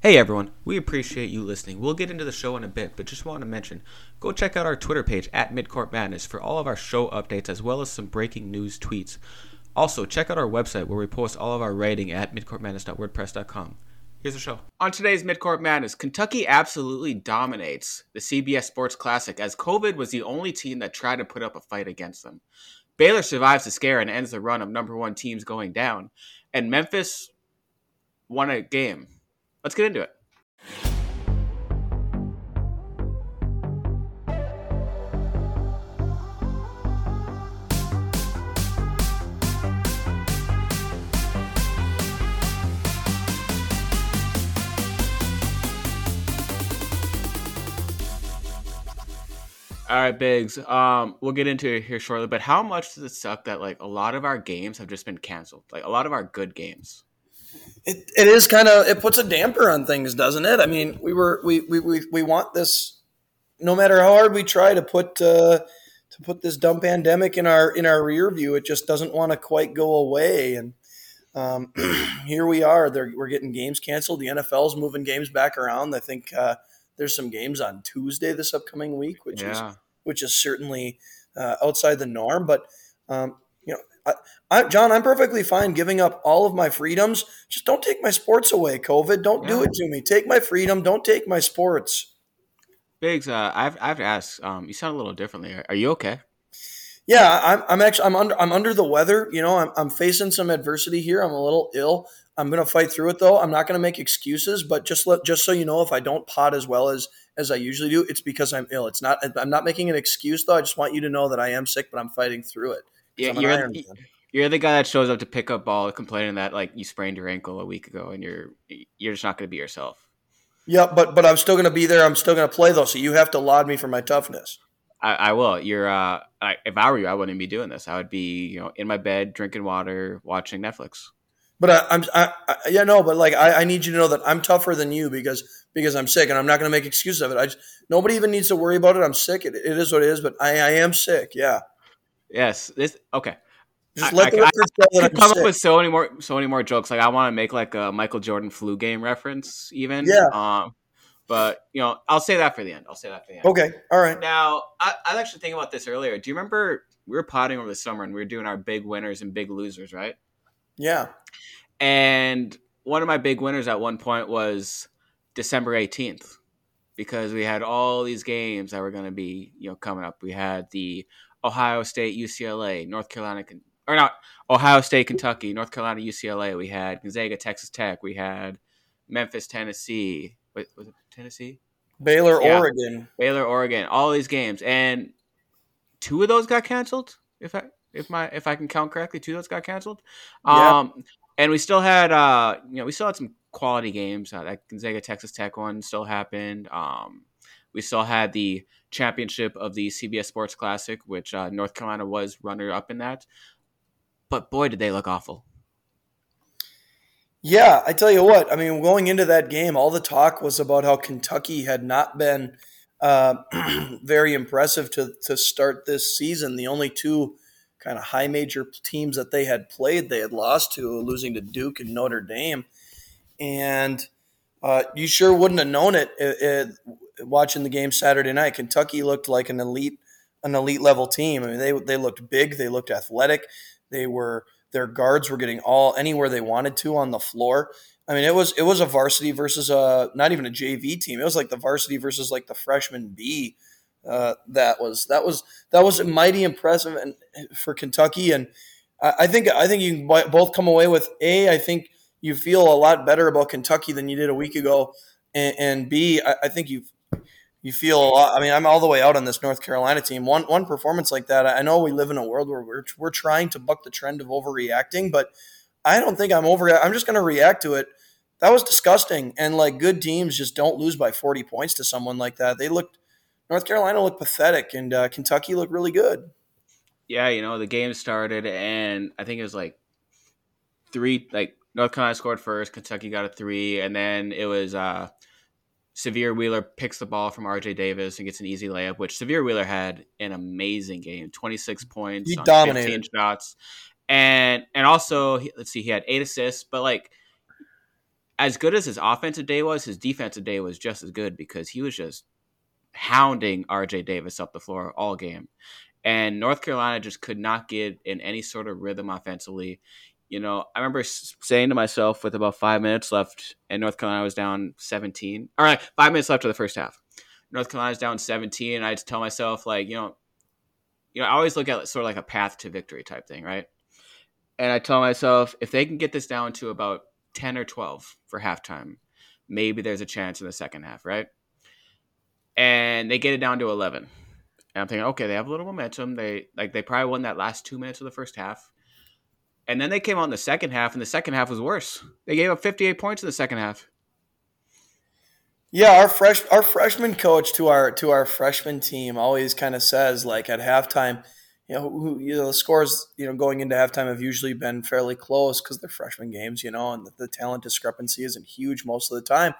Hey everyone, we appreciate you listening. We'll get into the show in a bit, but just want to mention go check out our Twitter page at Midcourt Madness for all of our show updates as well as some breaking news tweets. Also, check out our website where we post all of our writing at midcourtmadness.wordpress.com. Here's the show. On today's Midcourt Madness, Kentucky absolutely dominates the CBS Sports Classic as COVID was the only team that tried to put up a fight against them. Baylor survives the scare and ends the run of number one teams going down, and Memphis won a game let's get into it. All right, Biggs. Um, we'll get into it here shortly. But how much does it suck that like a lot of our games have just been canceled? Like a lot of our good games it, it is kind of it puts a damper on things, doesn't it? I mean, we were we we we, we want this no matter how hard we try to put uh, to put this dumb pandemic in our in our rear view, it just doesn't want to quite go away. And um, here we are. They're, we're getting games canceled. The NFL's moving games back around. I think uh, there's some games on Tuesday this upcoming week, which yeah. is which is certainly uh, outside the norm. But um, I, I, John, I'm perfectly fine giving up all of my freedoms. Just don't take my sports away, COVID. Don't yeah. do it to me. Take my freedom. Don't take my sports. Biggs, uh, I've I've asked. Um, you sound a little differently. Are you okay? Yeah, I'm. I'm actually. I'm under. I'm under the weather. You know, I'm. I'm facing some adversity here. I'm a little ill. I'm going to fight through it though. I'm not going to make excuses, but just let just so you know, if I don't pot as well as as I usually do, it's because I'm ill. It's not. I'm not making an excuse though. I just want you to know that I am sick, but I'm fighting through it. Yeah, you're the, you're the guy that shows up to pick up ball, complaining that like you sprained your ankle a week ago, and you're you're just not going to be yourself. Yeah, but but I'm still going to be there. I'm still going to play though. So you have to laud me for my toughness. I, I will. You're. Uh, I, if I were you, I wouldn't be doing this. I would be, you know, in my bed drinking water, watching Netflix. But I, I'm, I, I, yeah, no, but like I, I need you to know that I'm tougher than you because because I'm sick, and I'm not going to make excuses of it. I just nobody even needs to worry about it. I'm sick. It, it is what it is. But I, I am sick. Yeah. Yes. This okay. Just let I, I, I, I come sick. up with so many more so many more jokes. Like I want to make like a Michael Jordan flu game reference, even. Yeah. Um, but you know, I'll say that for the end. I'll say that for the end. Okay. All right. Now, I, I was actually thinking about this earlier. Do you remember we were potting over the summer and we were doing our big winners and big losers, right? Yeah. And one of my big winners at one point was December eighteenth because we had all these games that were going to be you know coming up. We had the Ohio State, UCLA, North Carolina, or not Ohio State, Kentucky, North Carolina, UCLA. We had Gonzaga, Texas Tech. We had Memphis, Tennessee. Wait, was it Tennessee? Baylor, yeah. Oregon. Baylor, Oregon. All these games, and two of those got canceled. If I if my if I can count correctly, two of those got canceled. Yeah. Um, and we still had uh, you know, we still had some quality games. Uh, that Gonzaga, Texas Tech one still happened. Um, we still had the championship of the CBS Sports Classic, which uh, North Carolina was runner up in that. But boy, did they look awful. Yeah, I tell you what. I mean, going into that game, all the talk was about how Kentucky had not been uh, very impressive to to start this season. The only two kind of high major teams that they had played, they had lost to, losing to Duke and Notre Dame, and uh, you sure wouldn't have known it, it, it, watching the game Saturday night. Kentucky looked like an elite an elite level team. I mean, they they looked big, they looked athletic, they were their guards were getting all anywhere they wanted to on the floor. I mean, it was it was a varsity versus a not even a JV team. It was like the varsity versus like the freshman B. Uh, that was that was that was mighty impressive and for Kentucky. And I, I think I think you can both come away with a. I think you feel a lot better about Kentucky than you did a week ago, and, and B. I, I think you've you feel. I mean, I'm all the way out on this North Carolina team. One one performance like that. I know we live in a world where we're we're trying to buck the trend of overreacting, but I don't think I'm over. I'm just going to react to it. That was disgusting, and like good teams just don't lose by 40 points to someone like that. They looked North Carolina looked pathetic, and uh, Kentucky looked really good. Yeah, you know the game started, and I think it was like three. Like North Carolina scored first, Kentucky got a three, and then it was. uh Sahvir Wheeler picks the ball from RJ Davis and gets an easy layup, which Sahvir Wheeler had an amazing game 26 points, he dominated. 15 shots. And and also, let's see, he had eight assists, but like as good as his offensive day was, his defensive day was just as good because he was just hounding RJ Davis up the floor all game. And North Carolina just could not get in any sort of rhythm offensively. You know, I remember saying to myself with about five minutes left, and North Carolina was down 17. All right, five minutes left of the first half. North Carolina's down 17, and I just tell myself, like, you know, you know, I always look at sort of like a path to victory type thing, right? And I tell myself, if they can get this down to about 10 or 12 for halftime, maybe there's a chance in the second half, right? And they get it down to 11. And I'm thinking, okay, they have a little momentum. They like they probably won that last two minutes of the first half. And then they came out in the second half, and the second half was worse. They gave up 58 points in the second half. Yeah, our fresh our freshman coach to our to our freshman team always kind of says like at halftime, you know, who, you know, the scores you know going into halftime have usually been fairly close because they're freshman games, you know, and the, the talent discrepancy isn't huge most of the time.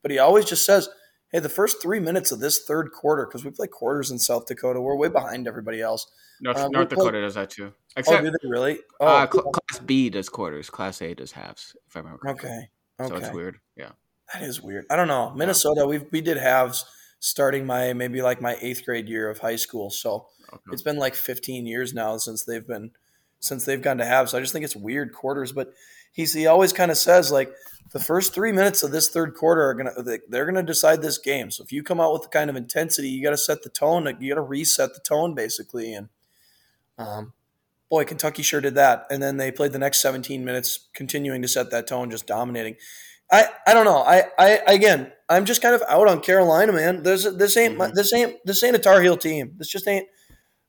But he always just says, hey, the first three minutes of this third quarter, because we play quarters in South Dakota, we're way behind everybody else. North, um, North Dakota does that too. Except, oh, do they really? Oh, uh, Class B does quarters. Class A does halves. If I remember. Correctly. Okay. Okay. So it's weird. Yeah. That is weird. I don't know. Minnesota, we we did halves starting my maybe like my eighth grade year of high school. So okay. it's been like 15 years now since they've been since they've gone to halves. So I just think it's weird quarters. But he's he always kind of says like the first three minutes of this third quarter are gonna they're gonna decide this game. So if you come out with the kind of intensity, you got to set the tone. You got to reset the tone basically. And um, boy, Kentucky sure did that. And then they played the next 17 minutes, continuing to set that tone, just dominating. I, I don't know. I, I again, I'm just kind of out on Carolina, man. There's this ain't mm-hmm. this ain't this ain't a Tar Heel team. This just ain't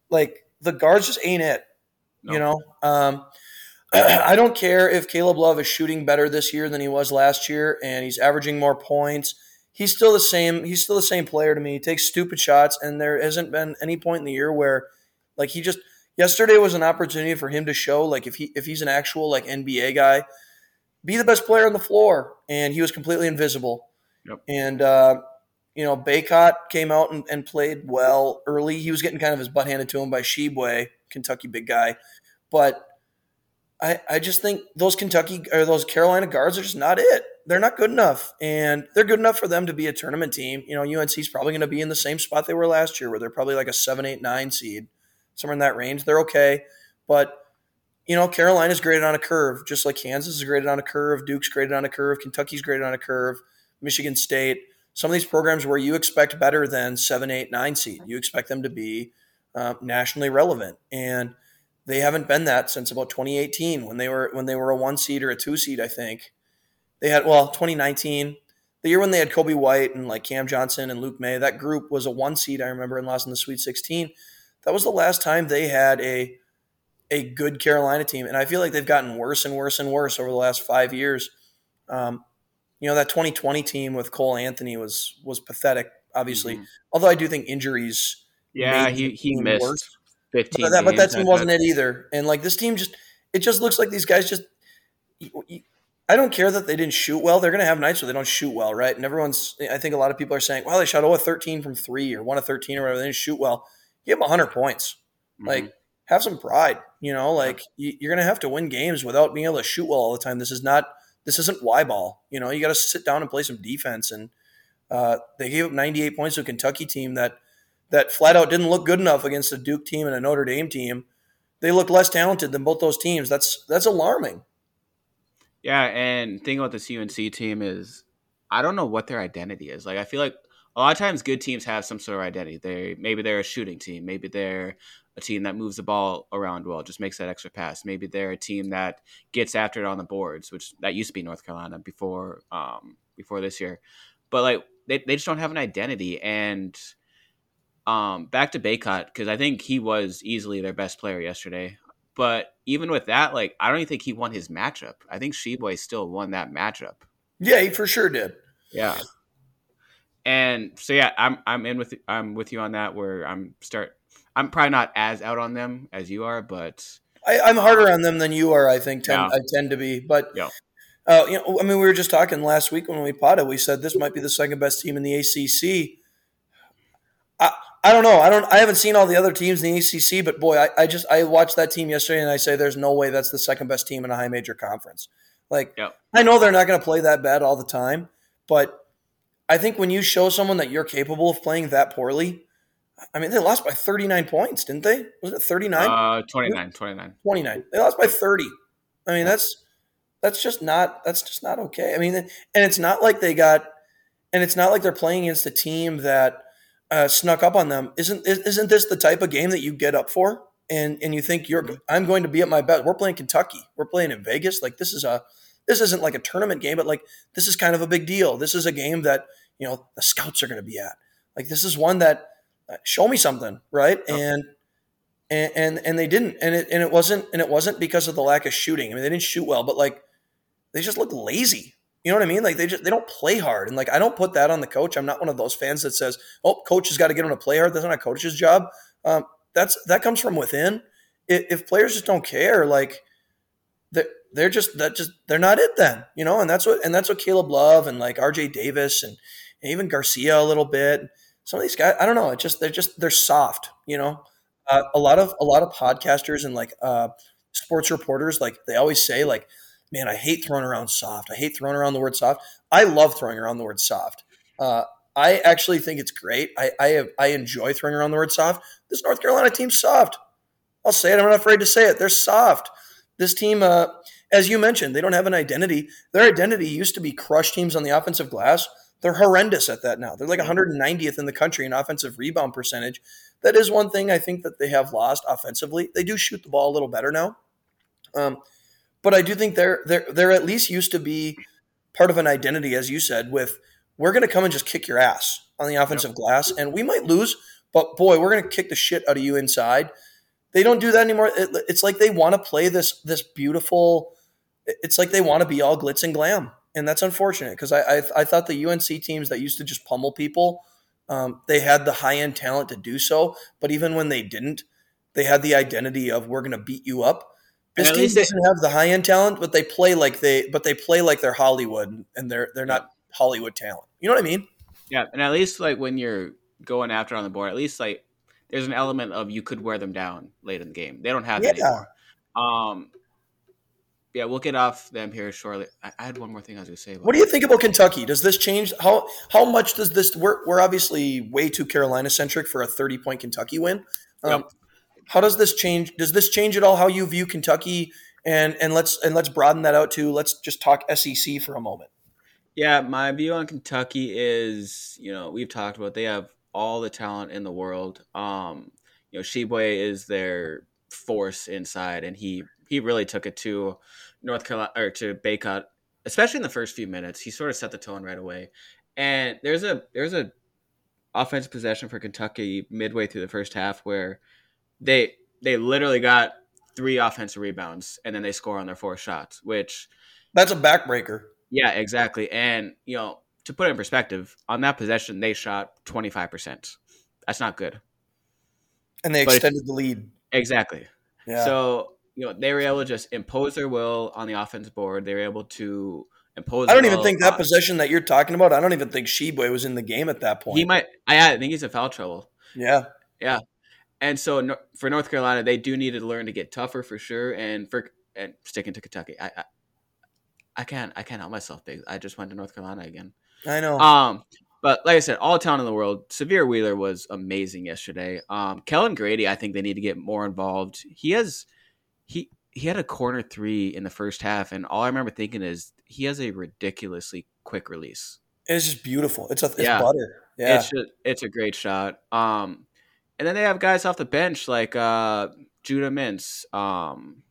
like the guards just ain't it. No. You know. Um, I don't care if Caleb Love is shooting better this year than he was last year, and he's averaging more points. He's still the same. He's still the same player to me. He takes stupid shots, and there hasn't been any point in the year where, like, he just yesterday was an opportunity for him to show, like, if he if he's an actual like NBA guy be the best player on the floor, and he was completely invisible. Yep. And uh, you know, Bacot came out and, and, played well early. He was getting kind of his butt handed to him by Tshiebwe, Kentucky big guy, but I I just think those Kentucky or those Carolina guards are just not it. They're not good enough, and they're good enough for them to be a tournament team. You know, UNC's probably going to be in the same spot they were last year, where they're probably like a seven, eight, nine seed, somewhere in that range. They're okay, but you know, Carolina's graded on a curve, just like Kansas is graded on a curve, Duke's graded on a curve, Kentucky's graded on a curve, Michigan State. Some of these programs where you expect better than seven, eight, nine seed, you expect them to be uh, nationally relevant, and they haven't been that since about 2018 when they were when they were a one seed or a two seed. I think they had well 2019, the year when they had Coby White and like Cam Johnson and Luke Maye. That group was a one seed. I remember and lost in the Sweet 16. That was the last time they had a a good Carolina team, and I feel like they've gotten worse and worse and worse over the last five years. Um, you know that 2020 team with Cole Anthony was was pathetic, obviously. Mm-hmm. Although I do think injuries. Yeah, he he missed worse. 15. But that, but that team wasn't it either. And like this team just, it just looks like these guys just. I don't care that they didn't shoot well. They're going to have nights where they don't shoot well, right? And everyone's. I think a lot of people are saying, "Well, they shot 0 of 13 from three or one of 13 or whatever. They didn't shoot well." Give them 100 points. Mm-hmm. Like have some pride. You know, like you're going to have to win games without being able to shoot well all the time. This is not this isn't Y ball. You know, you got to sit down and play some defense. And uh, they gave up 98 points to a Kentucky team that that flat out didn't look good enough against a Duke team and a Notre Dame team. They looked less talented than both those teams. That's that's alarming. Yeah, and thing about the UNC team is I don't know what their identity is. Like I feel like a lot of times good teams have some sort of identity. They maybe they're a shooting team, maybe they're a team that moves the ball around well, just makes that extra pass. Maybe they're a team that gets after it on the boards, which that used to be North Carolina before um, before this year. But like they, they just don't have an identity. And um, back to Bacot because I think he was easily their best player yesterday. But even with that, like I don't even think he won his matchup. I think Tshiebwe still won that matchup. Yeah, he for sure did. Yeah. And so yeah, I'm I'm in with I'm with you on that. Where I'm start. I'm probably not as out on them as you are, but I, am harder on them than you are. I think tend, yeah. I tend to be, but yeah. Uh, you know, I mean, we were just talking last week when we potted. We said this might be the second best team in the ACC. I, I don't know. I don't. I haven't seen all the other teams in the ACC, but boy, I, I just I watched that team yesterday, and I say there's no way that's the second best team in a high major conference. Like Yep. I know they're not going to play that bad all the time, but I think when you show someone that you're capable of playing that poorly, I mean, they lost by 39 points, didn't they? Was it 39? Uh, 29, 29. 29. They lost by 30. I mean, that's that's just not that's just not okay. I mean, and it's not like they got and it's not like they're playing against a team that uh, snuck up on them. Isn't isn't this the type of game that you get up for? And and you think you're I'm going to be at my best. We're playing Kentucky. We're playing in Vegas. Like this is a this isn't like a tournament game, but like this is kind of a big deal. This is a game that you know the scouts are going to be at. Like this is one that uh, show me something, right? And and and, and they didn't, and it and it wasn't and it wasn't because of the lack of shooting. I mean, they didn't shoot well, but like they just look lazy. You know what I mean? Like they just they don't play hard, and like I don't put that on the coach. I'm not one of those fans that says, "Oh, coach has got to get them to play hard." That's not a coach's job. Um, that's that comes from within. If, if players just don't care, like they're, just that just they're not it then, you know. And that's what and that's what Caleb Love and like R.J. Davis and, and even Garcia a little bit. Some of these guys, I don't know. It just they're just they're soft, you know. Uh, a lot of a lot of podcasters and like uh, sports reporters, like they always say, like, man, I hate throwing around soft. I hate throwing around the word soft. I love throwing around the word soft. Uh, I actually think it's great. I I, have, I enjoy throwing around the word soft. This North Carolina team's soft. I'll say it. I'm not afraid to say it. They're soft. This team, uh, as you mentioned, they don't have an identity. Their identity used to be crush teams on the offensive glass. They're horrendous at that now. They're like 190th in the country in offensive rebound percentage. That is one thing I think that they have lost offensively. They do shoot the ball a little better now, um, but I do think they're they're they're at least used to be part of an identity, as you said. With we're going to come and just kick your ass on the offensive yep. glass, and we might lose, but boy, we're going to kick the shit out of you inside. They don't do that anymore. It, it's like they want to play this this beautiful. It's like they want to be all glitz and glam, and that's unfortunate because I, I, I thought the UNC teams that used to just pummel people, um, they had the high end talent to do so. But even when they didn't, they had the identity of we're going to beat you up. This team doesn't they, have the high end talent, but they play like they but they play like they're Hollywood, and they're they're not Hollywood talent. You know what I mean? Yeah, and at least like when you're going after on the board, at least like there's an element of you could wear them down late in the game. They don't have that anymore. Um, yeah, we'll get off them here shortly. I, I had one more thing I was going to say. what do you think about Kentucky? Does this change how how much does this? We're we're obviously way too Carolina centric for a thirty point Kentucky win. Um, yep. How does this change? Does this change at all how you view Kentucky? And and let's and let's broaden that out to let's just talk SEC for a moment. Yeah, my view on Kentucky is you know we've talked about they have all the talent in the world. Um, you know, Tshiebwe is their force inside, and he he really took it to North Carolina or to Bacot, especially in the first few minutes. He sort of set the tone right away. And there's a there's a offensive possession for Kentucky midway through the first half where they they literally got three offensive rebounds and then they score on their four shots, which that's a backbreaker. Yeah, exactly. And you know, to put it in perspective, on that possession they shot 25%. That's not good. And they extended if, the lead. Exactly. Yeah. So, you know, they were able to just impose their will on the offense board. They were able to impose I don't even think that possession that you're talking about, I don't even think Tshiebwe was in the game at that point. He might I, I think he's in foul trouble. Yeah. Yeah. And so for North Carolina, they do need to learn to get tougher for sure. And for and sticking to Kentucky, I, I I can't I can't help myself. Big. I just went to North Carolina again. I know. Um, but like I said, all town in the world. Sahvir Wheeler was amazing yesterday. Um, Kellan Grady, I think they need to get more involved. He has he he had a corner three in the first half, and all I remember thinking is he has a ridiculously quick release. It's just beautiful. It's a it's yeah. butter. Yeah, it's just, it's a great shot. Um, and then they have guys off the bench like uh, Judah Mintz. Um,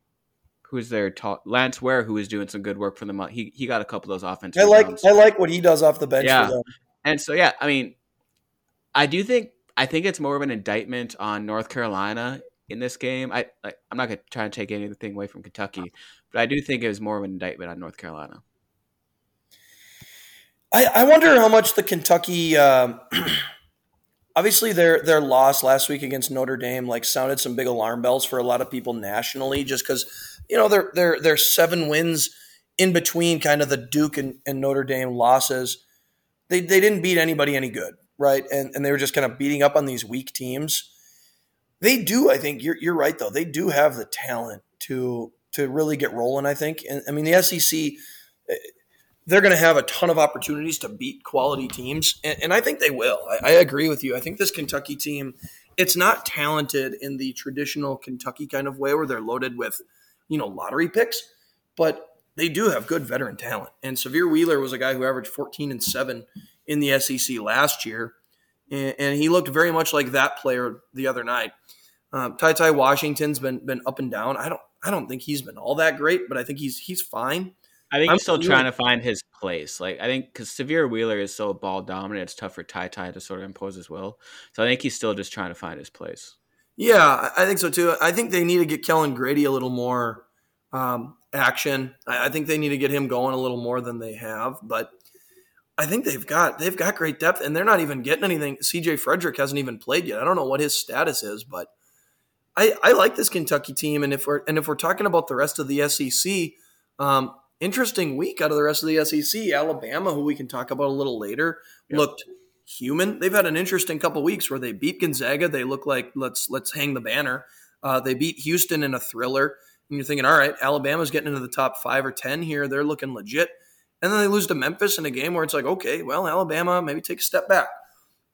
who's there? Ta- Lance Ware, who is doing some good work for them. He he got a couple of those offensive. I like I like what he does off the bench. Yeah, and so yeah, I mean, I do think I think it's more of an indictment on North Carolina in this game. I like, I'm not gonna try and take anything away from Kentucky, but I do think it was more of an indictment on North Carolina. I, I wonder how much the Kentucky. Um, obviously their their loss last week against Notre Dame like sounded some big alarm bells for a lot of people nationally just because you know, they're they're they're seven wins in between kind of the Duke and, and Notre Dame losses. They they didn't beat anybody any good, right? And and they were just kind of beating up on these weak teams. They do, I think you're you're right though. They do have the talent to to really get rolling. I think. And I mean, the SEC, eh, they're going to have a ton of opportunities to beat quality teams, and, and I think they will. I, I agree with you. I think this Kentucky team, it's not talented in the traditional Kentucky kind of way where they're loaded with, you know, lottery picks, but they do have good veteran talent. And Sahvir Wheeler was a guy who averaged 14 and seven in the SEC last year, and, and he looked very much like that player the other night. Um, Ty Ty Washington's been been up and down. I don't I don't think he's been all that great, but I think he's he's fine. I think I'm he's still trying to find his place. Like I think because Sahvir Wheeler is so ball dominant, it's tough for Ty Ty to sort of impose his will. So I think he's still just trying to find his place. Yeah, I think so too. I think they need to get Kellan Grady a little more um, action. I, I think they need to get him going a little more than they have. But I think they've got they've got great depth, and they're not even getting anything. C.J. Frederick hasn't even played yet. I don't know what his status is, but I, I like this Kentucky team, and if we're and if we're talking about the rest of the SEC, um, interesting week out of the rest of the SEC. Alabama, who we can talk about a little later, yep. looked human. They've had an interesting couple weeks where they beat Gonzaga. They look like let's let's hang the banner. Uh, they beat Houston in a thriller, and you're thinking, all right, Alabama's getting into the top five or ten here. They're looking legit, and then they lose to Memphis in a game where it's like, okay, well, Alabama maybe take a step back.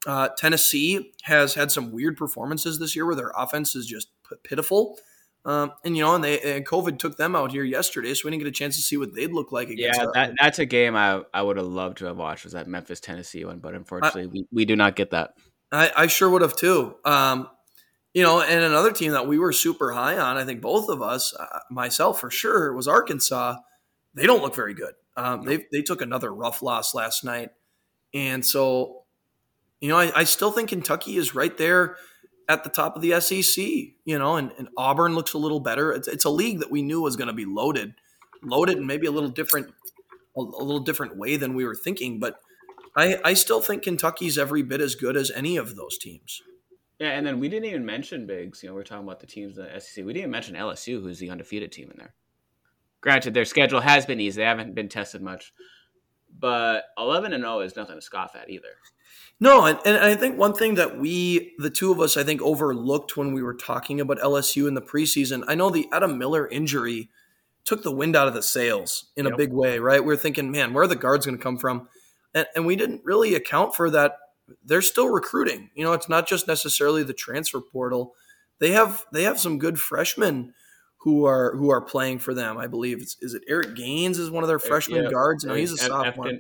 Uh, Tennessee has had some weird performances this year where their offense is just pitiful. Um, and you know, and they and COVID took them out here yesterday, so we didn't get a chance to see what they'd look like. Against yeah, that, that's a game I I would have loved to have watched was that Memphis Tennessee one, but unfortunately, I, we, we do not get that. I, I sure would have too. Um, you know, and another team that we were super high on, I think both of us, uh, myself for sure, was Arkansas. They don't look very good. Um, they they took another rough loss last night, and so you know, I, I still think Kentucky is right there at the top of the SEC, you know, and, and Auburn looks a little better. It's, it's a league that we knew was going to be loaded, loaded, and maybe a little different, a, a, little different way than we were thinking. But I, I still think Kentucky's every bit as good as any of those teams. Yeah, and then we didn't even mention Biggs. You know, we're talking about the teams in the SEC. We didn't mention LSU, who's the undefeated team in there. Granted, their schedule has been easy; they haven't been tested much, but eleven and zero is nothing to scoff at either. No, and, and I think one thing that we, the two of us, I think overlooked when we were talking about LSU in the preseason, I know the Adam Miller injury took the wind out of the sails in yep. a big way, right? We are thinking, man, where are the guards going to come from? And, and we didn't really account for that. They're still recruiting. You know, it's not just necessarily the transfer portal. They have they have some good freshmen who are who are playing for them. I believe it's, is it Eric Gaines is one of their freshman yeah. guards. No, he's a sophomore.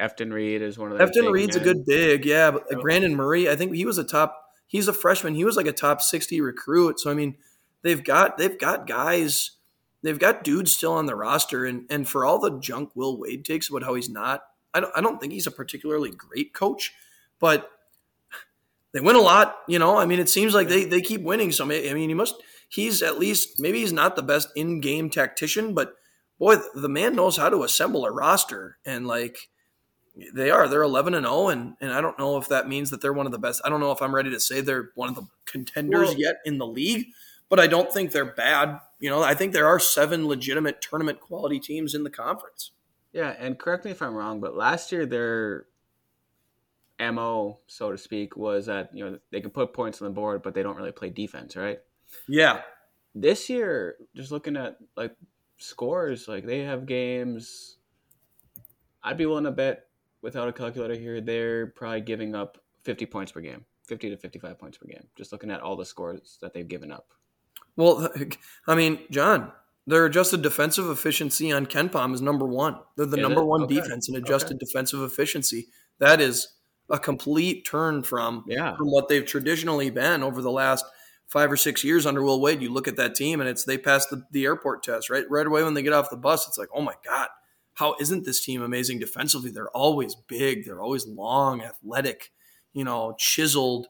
Efton Reid is one of the. Efton Reid's a good big, yeah. But like Brandon Murray, I think he was a top. He's a freshman. He was like a top sixty recruit. So I mean, they've got they've got guys, they've got dudes still on the roster, and and for all the junk Will Wade takes about how he's not, I don't I don't think he's a particularly great coach, but they win a lot. You know, I mean, it seems like they they keep winning. So I mean, he must. He's at least maybe he's not the best in game tactician, but boy, the man knows how to assemble a roster and like they are. They're 11 and 0, and and I don't know if that means that they're one of the best. I don't know if I'm ready to say they're one of the contenders well, yet in the league, but I don't think they're bad. You know, I think there are seven legitimate tournament quality teams in the conference. Yeah, and correct me if I'm wrong, but last year their mo, so to speak, was that you know they can put points on the board, but they don't really play defense, right? Yeah. This year, just looking at like scores, like they have games. I'd be willing to bet without a calculator here, they're probably giving up 50 points per game, 50 to 55 points per game, just looking at all the scores that they've given up. Well, I mean, John, their adjusted defensive efficiency on KenPom is number one. They're the is number it? one okay. defense in adjusted okay. defensive efficiency. That is a complete turn from, yeah. from what they've traditionally been over the last five or six years under Will Wade. You look at that team and it's they passed the, the airport test, right? Right away when they get off the bus, it's like, oh my God, how isn't this team amazing defensively? They're always big, they're always long, athletic, you know, chiseled,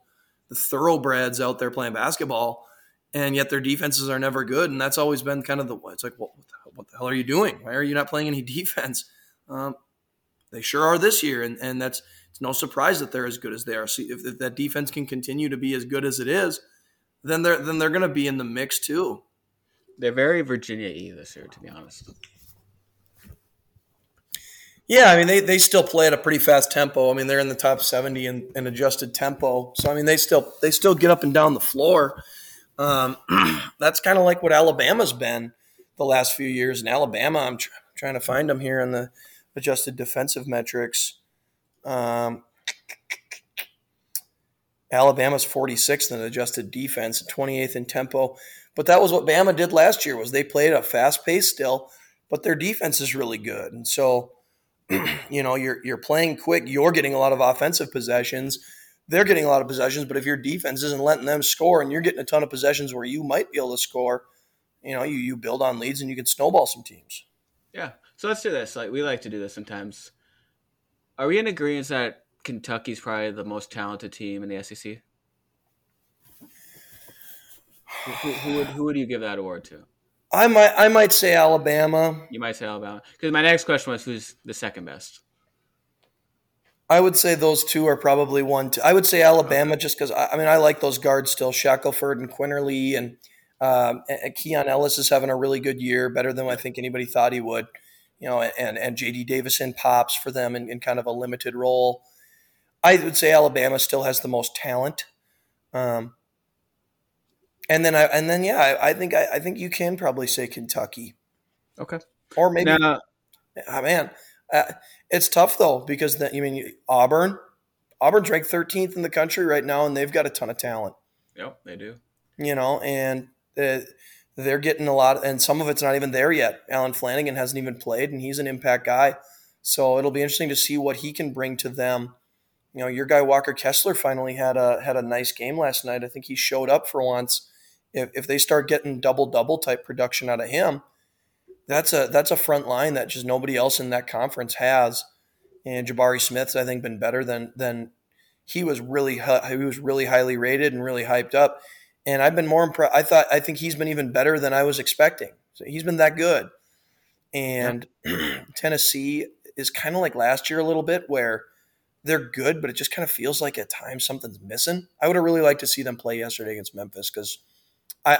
the thoroughbreds out there playing basketball, and yet their defenses are never good. And that's always been kind of the it's like, what, what the hell are you doing? Why are you not playing any defense? Um, they sure are this year, and and that's it's no surprise that they're as good as they are. See, if, if that defense can continue to be as good as it is, then they're then they're going to be in the mix too. They're very Virginia E this year, to be honest. Yeah, I mean they, they still play at a pretty fast tempo. I mean they're in the top seventy in, in adjusted tempo. So I mean they still they still get up and down the floor. Um, that's kind of like what Alabama's been the last few years. In Alabama, I'm tr- trying to find them here in the adjusted defensive metrics. Um, Alabama's 46th in adjusted defense, 28th in tempo. But that was what Bama did last year was they played a fast pace still, but their defense is really good. And so, you know, you're you're playing quick, you're getting a lot of offensive possessions. They're getting a lot of possessions, but if your defense isn't letting them score and you're getting a ton of possessions where you might be able to score, you know, you you build on leads and you can snowball some teams. Yeah. So let's do this. Like we like to do this sometimes. Are we in agreement that Kentucky's probably the most talented team in the SEC? Who, who, would who would you give that award to? I might I might say Alabama. You might say Alabama because my next question was who's the second best. I would say those two are probably one. Two. I would say Alabama just because I, I, mean I like those guards still, Shackelford and Quinerly, and, um, and Keon Ellis is having a really good year, better than I think anybody thought he would. You know, and and J.D. Davison pops for them in, in kind of a limited role. I would say Alabama still has the most talent. Um, and then I and then yeah, I, I think I, I, think you can probably say Kentucky. Okay. Or maybe. Now, oh, man, uh, it's tough though because the, you mean Auburn. Auburn's ranked 13th in the country right now, and they've got a ton of talent. Yep, they do. You know, and uh, they're getting a lot, and some of it's not even there yet. Allen Flanigan hasn't even played, and he's an impact guy. So it'll be interesting to see what he can bring to them you know, your guy Walker Kessler finally had a had a nice game last night. I think he showed up for once. If, if they start getting double double type production out of him, that's a that's a front line that just nobody else in that conference has. And Jabari Smith's I think been better than than he was really he was really highly rated and really hyped up. And I've been more impressed. I thought I think he's been even better than I was expecting. So he's been that good. And Tennessee is kind of like last year a little bit where they're good, but it just kind of feels like at times something's missing. I would have really liked to see them play yesterday against Memphis because I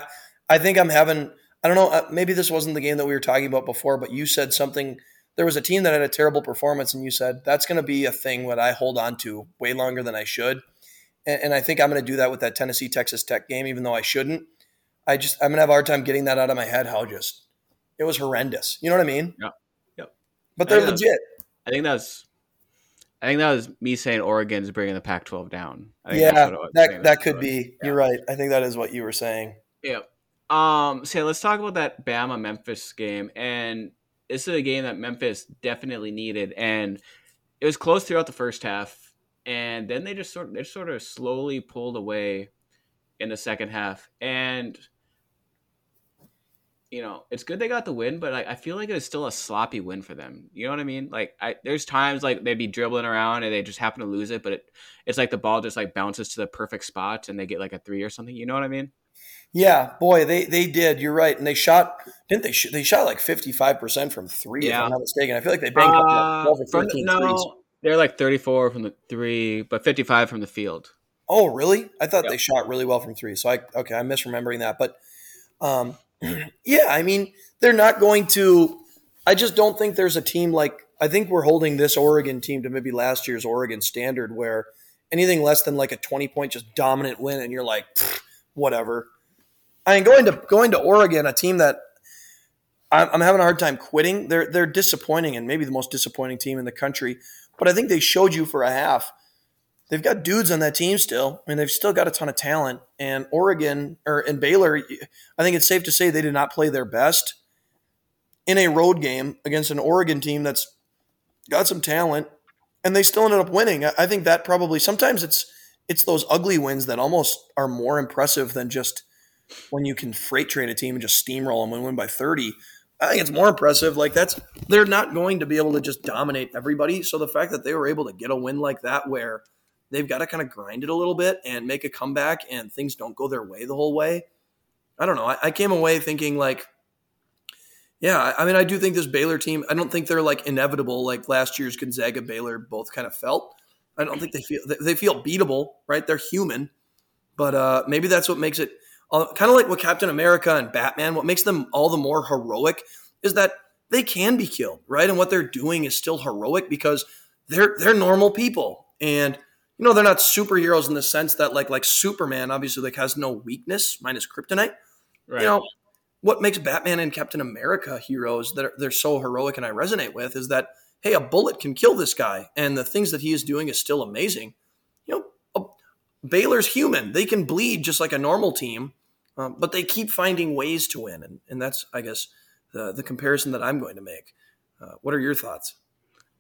I think I'm having I don't know uh, maybe this wasn't the game that we were talking about before, but you said something. There was a team that had a terrible performance, and you said that's going to be a thing that I hold on to way longer than I should. And, and I think I'm going to do that with that Tennessee Texas Tech game, even though I shouldn't. I just I'm going to have a hard time getting that out of my head. How just it was horrendous. You know what I mean? Yeah. Yep. But they're I legit. I think that's I think that was me saying Oregon's bringing the Pac-12 down. yeah, that that could be. Yeah. You're right. I think that is what you were saying. Um. So let's talk about that Bama Memphis game, and this is a game that Memphis definitely needed, and it was close throughout the first half, and then they just sort of, they sort of slowly pulled away in the second half, and you know, it's good they got the win, but like, I feel like it was still a sloppy win for them. You know what I mean? Like, I there's times like they'd be dribbling around and they just happen to lose it, but it, it's like the ball just like bounces to the perfect spot and they get like a three or something. You know what I mean? Yeah, boy, they they did. You're right, and they shot didn't they? Sh- they shot like 55 percent from three. Yeah. If I'm not mistaken. I feel like they banked uh, up 12 or 13 no, threes. They're like 34 from the three, but 55 from the field. Oh, really? I thought yep. they shot really well from three. So I okay, I'm misremembering that, but. Um, yeah, I mean, they're not going to. I just don't think there's a team like. I think we're holding this Oregon team to maybe last year's Oregon standard, where anything less than like a 20 point just dominant win, and you're like, whatever. I mean, going to going to Oregon, a team that I'm, I'm having a hard time quitting. They're they're disappointing and maybe the most disappointing team in the country. But I think they showed you for a half they've got dudes on that team still. I mean, they've still got a ton of talent. And Oregon or and Baylor, I think it's safe to say they did not play their best in a road game against an Oregon team that's got some talent, and they still ended up winning. I think that probably sometimes it's it's those ugly wins that almost are more impressive than just when you can freight train a team and just steamroll them and win by 30. I think it's more impressive. Like that's they're not going to be able to just dominate everybody. So the fact that they were able to get a win like that where – they've got to kind of grind it a little bit and make a comeback and things don't go their way the whole way. I don't know. I, I came away thinking like, yeah, I mean, I do think this Baylor team, I don't think they're like inevitable like last year's Gonzaga Baylor both kind of felt. I don't think they feel they feel beatable, right? They're human, but uh, maybe that's what makes it uh, kind of like what Captain America and Batman. What makes them all the more heroic is that they can be killed, right? And what they're doing is still heroic because they're they're normal people, and you know, they're not superheroes in the sense that like like Superman obviously like has no weakness minus kryptonite. Right. You know, what makes Batman and Captain America heroes that are, they're so heroic and I resonate with is that hey, a bullet can kill this guy, and the things that he is doing is still amazing. You know, a, Baylor's human; they can bleed just like a normal team, um, but they keep finding ways to win, and, and that's, I guess, the the comparison that I'm going to make. Uh, what are your thoughts?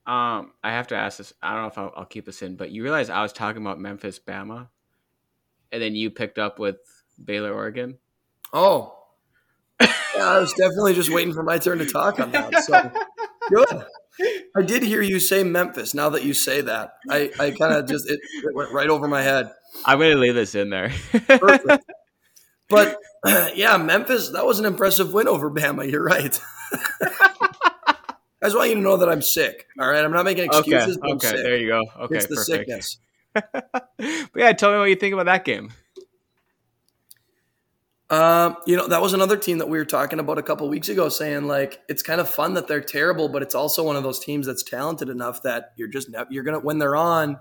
Um, I have to ask this. I don't know if I'll, I'll keep this in, but you realize I was talking about Memphis, Bama, and then you picked up with Baylor, Oregon. Oh, yeah, I was definitely just waiting for my turn to talk on that. So good. I did hear you say Memphis. Now that you say that, I, I kind of just it, it, went right over my head. I'm going to leave this in there. Perfect. But yeah, Memphis. That was an impressive win over Bama. You're right. I just want you to know that I'm sick. All right, I'm not making excuses. Okay, okay there you go. Okay, it's the perfect. sickness. but yeah, tell me what you think about that game. Um, you know, that was another team that we were talking about a couple weeks ago, saying like it's kind of fun that they're terrible, but it's also one of those teams that's talented enough that you're just you're gonna when they're on,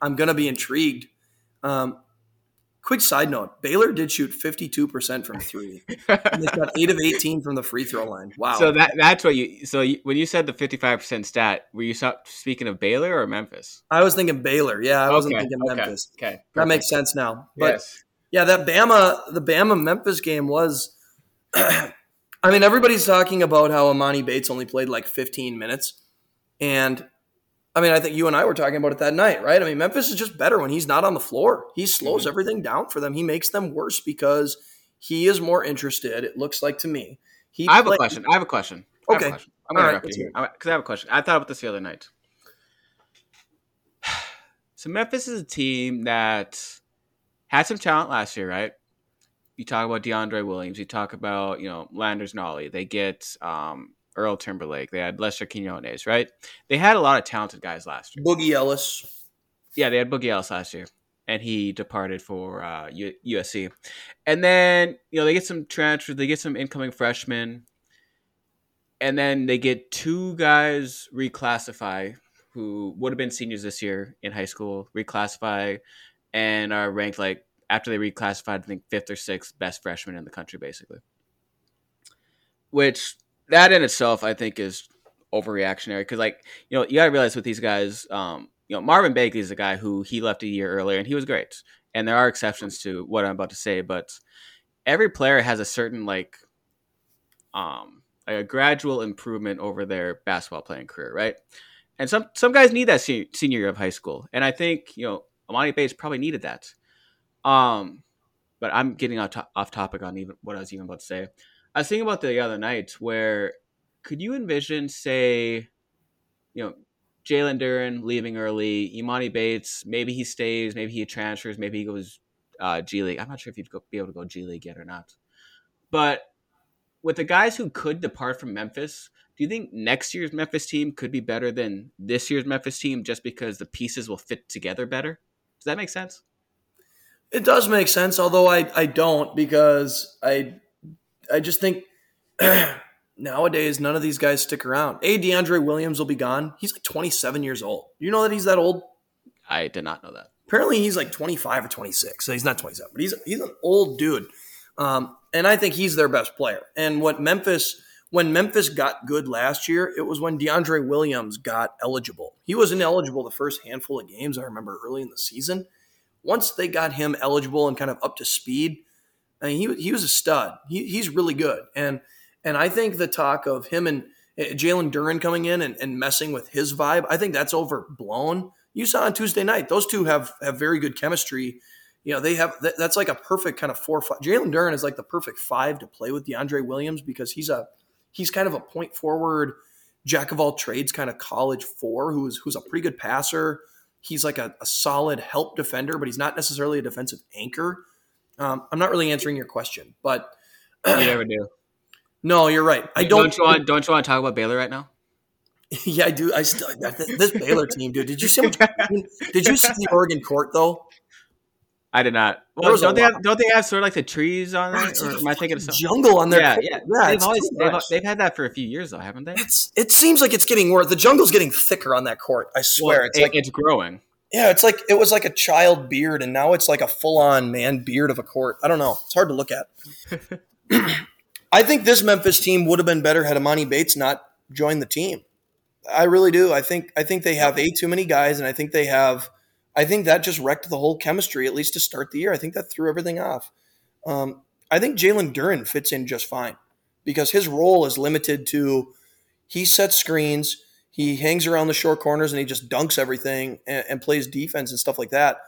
I'm gonna be intrigued. Um, quick side note: Baylor did shoot 52 percent from three. and they got eight of 18 from the free throw line. Wow. So that that's what you. So you, when you said the 55 percent stat, were you speaking of Baylor or Memphis? I was thinking Baylor. Yeah, I wasn't thinking okay, Memphis. Okay, perfect. that makes sense now. But yes yeah, that Bama, the Bama Memphis game was. I mean, everybody's talking about how Emoni Bates only played like 15 minutes, and I mean, I think you and I were talking about it that night, right? I mean, Memphis is just better when he's not on the floor. He slows mm-hmm. everything down for them. He makes them worse because he is more interested. It looks like to me. He I have a question. I have a question. Okay, a question. I'm going right, to you because I have a question. I thought about this the other night. So Memphis is a team that had some talent last year, right? You talk about DeAndre Williams. You talk about you know Landers Nolley. They get um, Earl Timberlake. They had Lester Quinones, right? They had a lot of talented guys last year. Boogie Ellis. Yeah, they had Boogie Ellis last year, and he departed for uh, U- USC. And then you know they get some transfers. They get some incoming freshmen, and then they get two guys reclassify who would have been seniors this year in high school, reclassify and are ranked like after they reclassified, I think fifth or sixth best freshman in the country, basically. Which that in itself, I think, is overreactionary because, like, you know, you got to realize with these guys, um, you know, Marvin Bagley is a guy who he left a year earlier and he was great. And there are exceptions to what I'm about to say, but every player has a certain like, um, a gradual improvement over their basketball playing career, right? And some some guys need that senior, senior year of high school, and I think you know Emoni Bates probably needed that. Um, but I'm getting off, to- off topic on even what I was even about to say. I was thinking about the other night where could you envision, say, you know, Jalen Duren leaving early, Emoni Bates, maybe he stays, maybe he transfers, maybe he goes uh, G League. I'm not sure if he'd go, be able to go G League yet or not. But with the guys who could depart from Memphis, do you think next year's Memphis team could be better than this year's Memphis team just because the pieces will fit together better? Does that make sense? It does make sense, although I, I don't because I I just think nowadays none of these guys stick around. A DeAndre Williams will be gone. He's like 27 years old. You know that he's that old? I did not know that. Apparently he's like 25 or 26. So he's not 27, but he's he's an old dude. Um, and I think he's their best player. And what Memphis when Memphis got good last year, it was when DeAndre Williams got eligible. He was ineligible the first handful of games I remember early in the season. Once they got him eligible and kind of up to speed, I mean, he, he was a stud. He, he's really good. And and I think the talk of him and eh, Jalen Duren coming in and, and messing with his vibe, I think that's overblown. You saw on Tuesday night; those two have have very good chemistry. You know, they have that's like a perfect kind of four. Five. Jalen Duren is like the perfect five to play with DeAndre Williams because he's a he's kind of a point forward, jack of all trades kind of college four who's who's a pretty good passer. He's like a, a solid help defender, but he's not necessarily a defensive anchor. Um, I'm not really answering your question, but you never do. No, you're right. I don't. Don't you want? Don't you want to talk about Baylor right now? yeah, I do. I still this Baylor team, dude. Did you see? Much, did you see the Oregon court though? I did not. Well, don't they have, don't they have sort of like the trees on it? Or am I thinking of something? Jungle on there. Yeah, yeah. yeah they've, always, they've, they've, had that for a few years though, haven't they? It's it seems like it's getting worse. The jungle's getting thicker on that court. I swear, well, it's it, like it's growing. Yeah, it's like it was like a child beard, and now it's like a full on man beard of a court. I don't know. It's hard to look at. I think this Memphis team would have been better had Emoni Bates not joined the team. I really do. I think I think they have a too many guys, and I think they have. I think that just wrecked the whole chemistry, at least to start the year. I think that threw everything off. Um, I think Jalen Duren fits in just fine because his role is limited to he sets screens, he hangs around the short corners, and he just dunks everything and, and plays defense and stuff like that.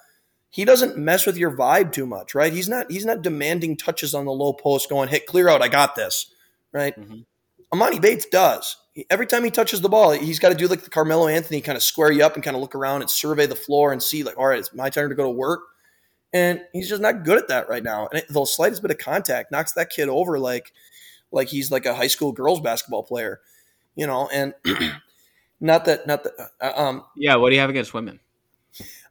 He doesn't mess with your vibe too much, right? He's not he's not demanding touches on the low post, going hit clear out. I got this, right? Mm-hmm. Emoni Bates does. Every time he touches the ball, he's got to do like the Carmelo Anthony kind of square you up and kind of look around and survey the floor and see like, all right, it's my turn to go to work. And he's just not good at that right now. And the slightest bit of contact knocks that kid over like like he's like a high school girls basketball player, you know. And not that not that uh, um yeah. What do you have against women?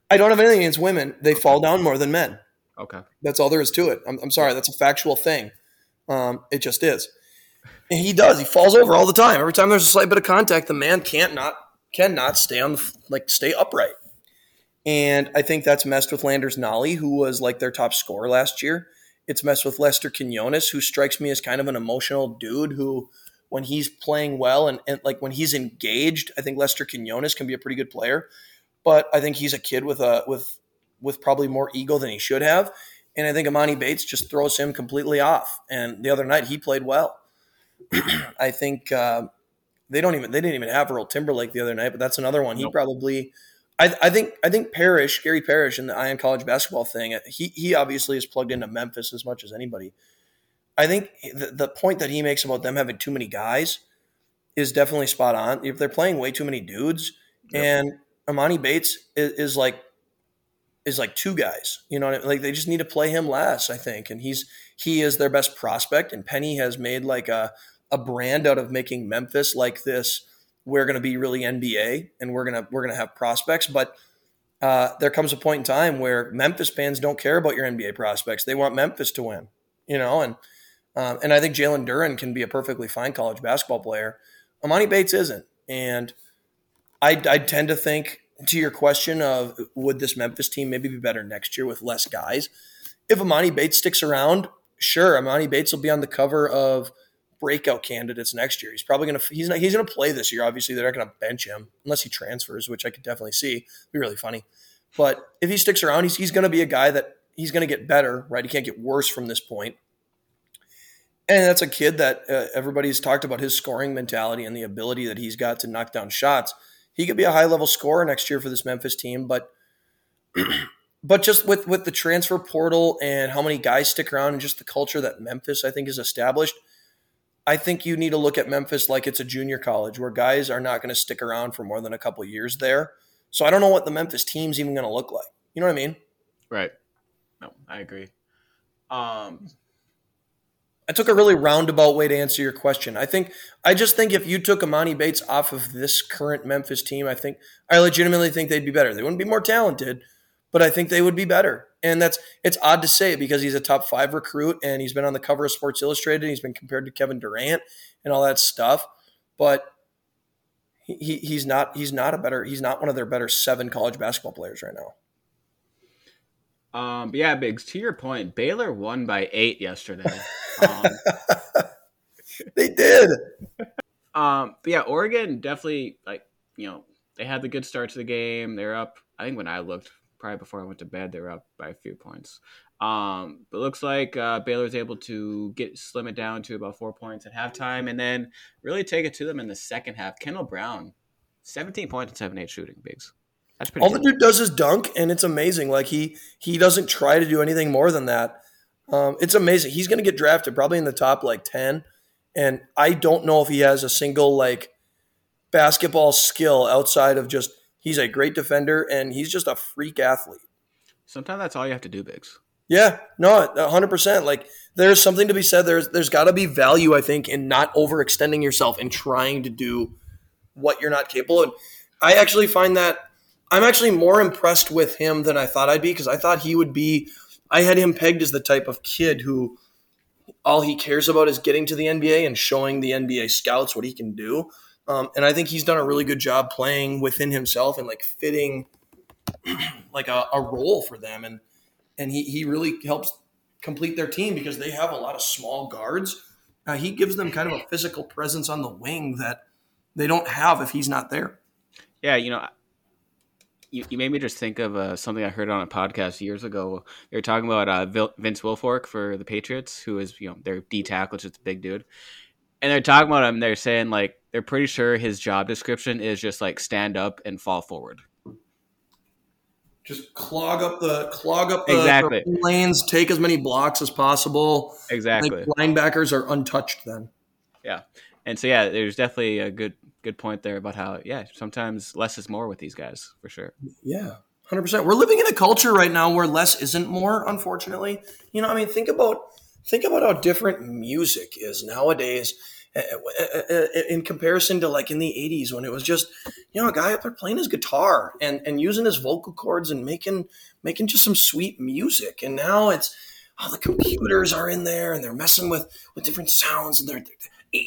I don't have anything against women. They fall down more than men. Okay, that's all there is to it. I'm, I'm sorry, that's a factual thing. Um, it just is. And he does. He falls over all the time. Every time there's a slight bit of contact, the man can't not cannot stay on the, like stay upright. And I think that's messed with Landers Nolley, who was like their top scorer last year. It's messed with Lester Quinones, who strikes me as kind of an emotional dude who, when he's playing well and, and like when he's engaged, I think Lester Quinones can be a pretty good player. But I think he's a kid with a with with probably more ego than he should have. And I think Emoni Bates just throws him completely off. And the other night he played well. I think uh, they don't even they didn't even have Earl Timberlake the other night, but that's another one. He nope. probably I, I, think I think Parrish, Gary Parrish in the Eye on College Basketball thing, he he obviously is plugged into Memphis as much as anybody. I think the, the point that he makes about them having too many guys is definitely spot on. If they're playing way too many dudes, yep. and Emoni Bates is, is, like is like two guys, you know, I mean? like they just need to play him less. I think, and he's he is their best prospect, and Penny has made like a a brand out of making Memphis like this. We're going to be really NBA, and we're gonna we're gonna have prospects, but uh, there comes a point in time where Memphis fans don't care about your NBA prospects. They want Memphis to win, you know, and um, and I think Jalen Duren can be a perfectly fine college basketball player. Emoni Bates isn't, and I, I tend to think to your question of would this Memphis team maybe be better next year with less guys? If Emoni Bates sticks around, sure, Emoni Bates will be on the cover of breakout candidates next year. He's probably going to he's not he's to play this year. Obviously, they're not going to bench him unless he transfers, which I could definitely see. It'd be really funny. But if he sticks around, he's he's going to be a guy that he's going to get better. Right? He can't get worse from this point. And that's a kid that uh, everybody's talked about his scoring mentality and the ability that he's got to knock down shots. He could be a high level scorer next year for this Memphis team, but but just with with the transfer portal and how many guys stick around and just the culture that Memphis I think is established – I think you need to look at Memphis like it's a junior college where guys are not going to stick around for more than a couple years there. So I don't know what the Memphis team's even going to look like. You know what I mean? Right. No, I agree. Um, I took a really roundabout way to answer your question. I think I just think if you took Emoni Bates off of this current Memphis team, I think I legitimately think they'd be better. They wouldn't be more talented, but I think they would be better. And that's it's odd to say because he's a top five recruit and he's been on the cover of Sports Illustrated. he's been compared to Kevin Durant and all that stuff, but he, he's not he's not a better he's not one of their better seven college basketball players right now. Um, yeah, Biggs. To your point, Baylor won by eight yesterday. Um, they did. Um, but yeah, Oregon definitely like you know they had the good start to the game. They're up. I think when I looked, probably before I went to bed, they were up by a few points. Um, but looks like uh, Baylor's able to get slim it down to about four points at halftime, and then really take it to them in the second half. Kendall Brown, seventeen points and seven eight shooting, Biggs. That's pretty. All good. the dude does is dunk, and it's amazing. Like he he doesn't try to do anything more than that. Um, it's amazing. He's going to get drafted probably in the top like ten, and I don't know if he has a single like basketball skill outside of just He's a great defender, and he's just a freak athlete. Sometimes that's all you have to do, Biggs. Yeah, no, hundred percent. Like there's something to be said. There's there's got to be value, I think, in not overextending yourself and trying to do what you're not capable. And I actually find that I'm actually more impressed with him than I thought I'd be because I thought he would be. I had him pegged as the type of kid who all he cares about is getting to the NBA and showing the NBA scouts what he can do. Um, and I think he's done a really good job playing within himself and like fitting like a, a role for them. And and he, he really helps complete their team because they have a lot of small guards Uh, he gives them kind of a physical presence on the wing that they don't have if he's not there. Yeah, you know, you, you made me just think of uh, something I heard on a podcast years ago. They were talking about uh, Vince Wilfork for the Patriots, who is you know their D tackle, just a big dude, and they're talking about him. They're saying like they're pretty sure his job description is just like stand up and fall forward. Just clog up the clog up the exactly. lanes, take as many blocks as possible. Exactly. linebackers are untouched then. Yeah. And so yeah, there's definitely a good good point there about how yeah, sometimes less is more with these guys for sure. Yeah. 100%. We're living in a culture right now where less isn't more, unfortunately. You know, I mean, think about think about how different music is nowadays eh, eh, eh, in comparison to like in the 80s when it was just you know a guy up there playing his guitar and and using his vocal cords and making making just some sweet music and now it's all oh, the computers are in there and they're messing with with different sounds and they're, they're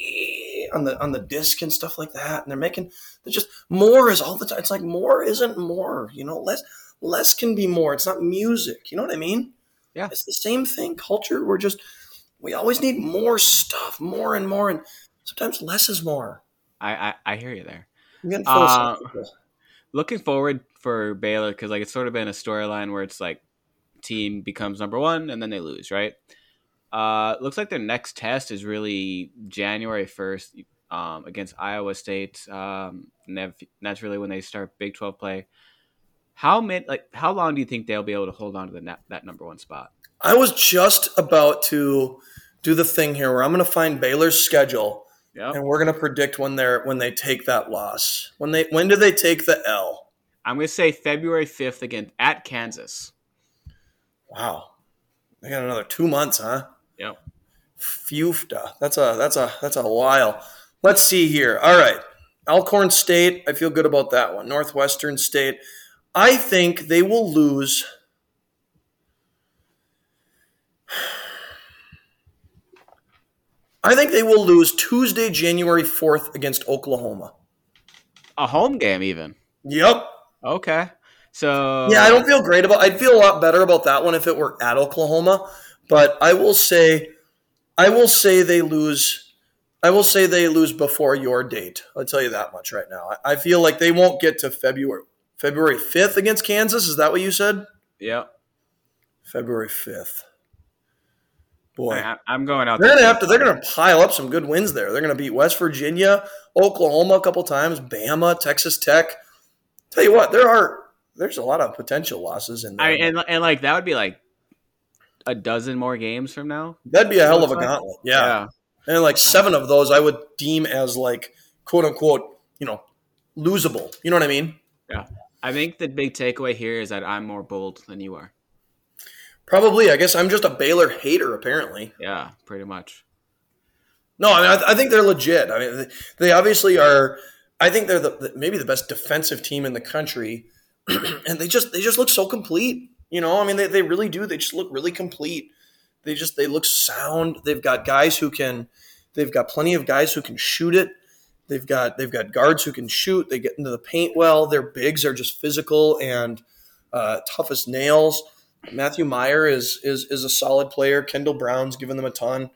on the on the disc and stuff like that and they're making they're just more is all the time it's like more isn't more you know less less can be more it's not music you know what i mean yeah. It's the same thing. Culture, we're just, we always need more stuff, more and more. And sometimes less is more. I, I, I hear you there. Uh, looking forward for Baylor because like it's sort of been a storyline where it's like team becomes number one and then they lose, right? Uh, looks like their next test is really January first um, against Iowa State. Um, and that's really when they start Big Twelve play. How many, like, how long do you think they'll be able to hold on to the net, that number one spot? I was just about to do the thing here where I'm going to find Baylor's schedule, yep. and we're going to predict when they're when they take that loss. When they when do they take the L? I'm going to say February 5th again at Kansas. Wow, they got another two months, huh? Yep. Fufta. That's a that's a that's a while. Let's see here. All right, Alcorn State. I feel good about that one. Northwestern State. I think they will lose. I think they will lose Tuesday, January 4th against Oklahoma. A home game, even. Yep. Okay. So. Yeah, I don't feel great about I'd feel a lot better about that one if it were at Oklahoma. But I will say, I will say they lose. I will say they lose before your date. I'll tell you that much right now. I feel like they won't get to February. February 5th against Kansas. Is that what you said? Yeah. February 5th. Boy, I, am going out. They're gonna have to. They're gonna pile up some good wins there. They're gonna beat West Virginia, Oklahoma a couple times, Bama, Texas Tech. Tell you what, there are there's a lot of potential losses in there. I, and and like that would be like a dozen more games from now. That'd be a hell of a gauntlet. Yeah. yeah. And like seven of those, I would deem as like quote unquote, you know, losable. You know what I mean? Yeah. I think the big takeaway here is that I'm more bold than you are. Probably. I guess I'm just a Baylor hater, apparently. Yeah, pretty much. No, I mean, I, I think they're legit. I mean, they obviously are. I think they're the, maybe the best defensive team in the country, and they just they just look so complete. You know, I mean, they, they really do. They just look really complete. They just they look sound. They've got guys who can. They've got plenty of guys who can shoot it. They've got they've got guards who can shoot. They get into the paint well. Their bigs are just physical and uh, tough as nails. Matthew Mayer is is is a solid player. Kendall Brown's given them a ton.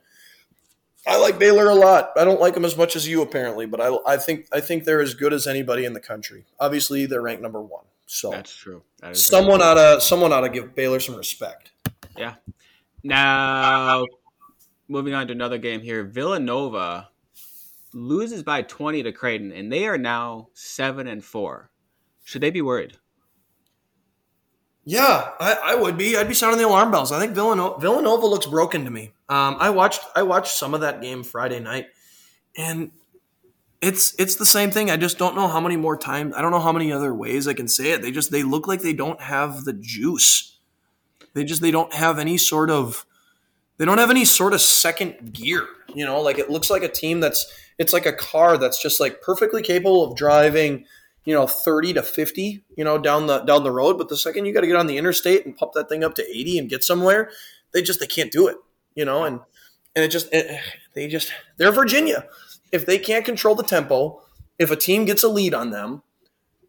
I like Baylor a lot. I don't like them as much as you apparently, but I, I think I think they're as good as anybody in the country. Obviously, they're ranked number one. So that's true. That someone ought to someone ought to give Baylor some respect. Yeah. Now, moving on to another game here, Villanova loses by 20 to Creighton, and they are now seven and four. Should they be worried? Yeah, I, I would be. I'd be sounding the alarm bells. I think Villanova, Villanova looks broken to me. Um, I watched I watched some of that game Friday night, and it's it's the same thing. I just don't know how many more times. I don't know how many other ways I can say it. They just they look like they don't have the juice. They just they don't have any sort of they don't have any sort of second gear. You know, like it looks like a team that's it's like a car that's just like perfectly capable of driving, you know, 30 to 50, you know, down the down the road, but the second you got to get on the interstate and pump that thing up to 80 and get somewhere, they just they can't do it, you know, and and it just it, they just they're Virginia. If they can't control the tempo, if a team gets a lead on them,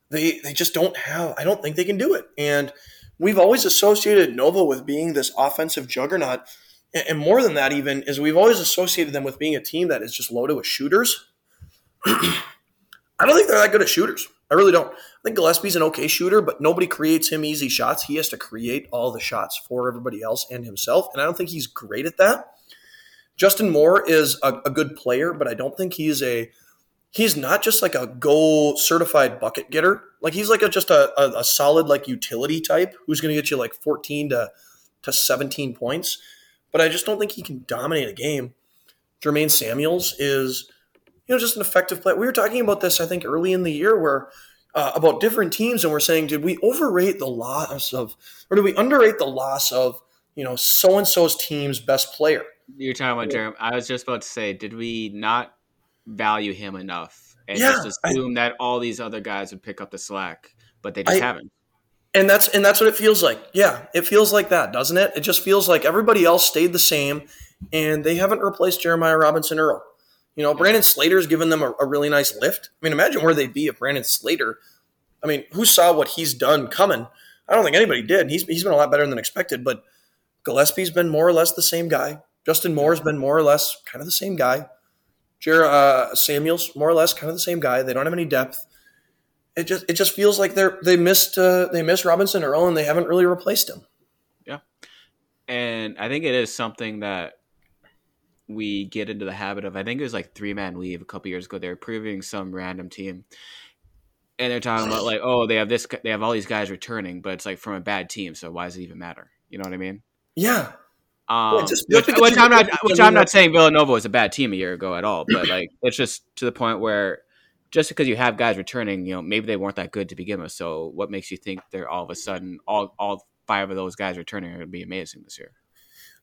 they they just don't have I don't think they can do it. And we've always associated Nova with being this offensive juggernaut And, more than that, even is we've always associated them with being a team that is just loaded with shooters. I don't think they're that good at shooters. I really don't. I think Gillespie's an okay shooter, but nobody creates him easy shots. He has to create all the shots for everybody else and himself, and I don't think he's great at that. Justin Moore is a, a good player, but I don't think he's a he's not just like a goal certified bucket getter. Like he's like a, just a, a, a solid like utility type who's going to get you like 14 to to 17 points. But I just don't think he can dominate a game. Jermaine Samuels is you know just an effective player. We were talking about this I think early in the year where uh, about different teams and we're saying did we overrate the loss of or did we underrate the loss of you know so and so's team's best player? You're talking about Jeremy. I was just about to say, did we not value him enough and Yeah, just I- assume that all these other guys would pick up the slack, but they just I- haven't? And that's and that's what it feels like. Yeah, it feels like that, doesn't it? It just feels like everybody else stayed the same, and they haven't replaced Jeremiah Robinson Earl. You know, Brandon Slater's given them a, a really nice lift. I mean, imagine where they'd be if Brandon Slater. I mean, who saw what he's done coming? I don't think anybody did. He's he's been a lot better than expected. But Gillespie's been more or less the same guy. Justin Moore's been more or less kind of the same guy. Jer uh, Samuels more or less kind of the same guy. They don't have any depth it just it just feels like they're they missed uh, they missed Robinson Earl and they haven't really replaced him. Yeah, and I think it is something that we get into the habit of. I think it was like Three Man Weave a couple years ago. They were proving some random team, and they're talking about like, oh, they have this, they have all these guys returning, but it's like from a bad team. So why does it even matter? You know what I mean? Yeah, Um, which, which I'm not, which I'm not saying Villanova was a bad team a year ago at all, but like it's just to the point where just because you have guys returning, you know, maybe they weren't that good to begin with. So what makes you think they're all of a sudden all all five of those guys returning are going to be amazing this year?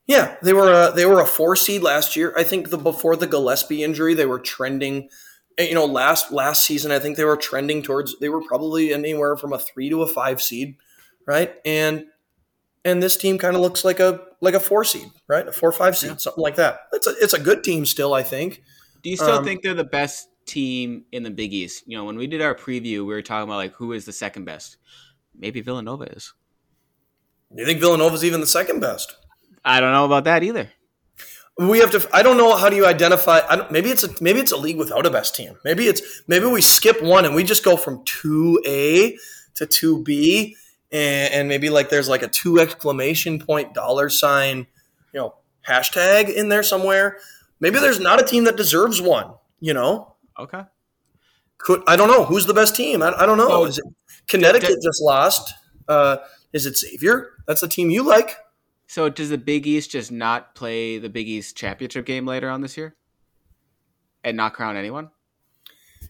yeah, they were a, they were a four seed last year. I think the before the Gillespie injury, they were trending. eh, You know, last last season, I think they were trending towards. They were probably anywhere from a three to a five seed, right? And and this team kind of looks like a like a four seed, right? A four five seed, Yeah. something like that. It's a it's a good team still, I think. Do you still Um, think they're the best team in the Big East? You know, when we did our preview, we were talking about like who is the second best. Maybe Villanova is. Do you think Villanova's even the second best? I don't know about that either. we have to i don't know how do you identify I don't, maybe it's a maybe it's a league without a best team maybe it's maybe we skip one and we just go from 2a to 2b and, and maybe like there's like a two exclamation point dollar sign you know hashtag in there somewhere. Maybe there's not a team that deserves one you know? Okay. could i don't know. Who's the best team? I, I don't know. Oh, is it connecticut just lost? Uh, is it xavier? That's the team you like. So does the Big East just not play the Big East championship game later on this year, and not crown anyone?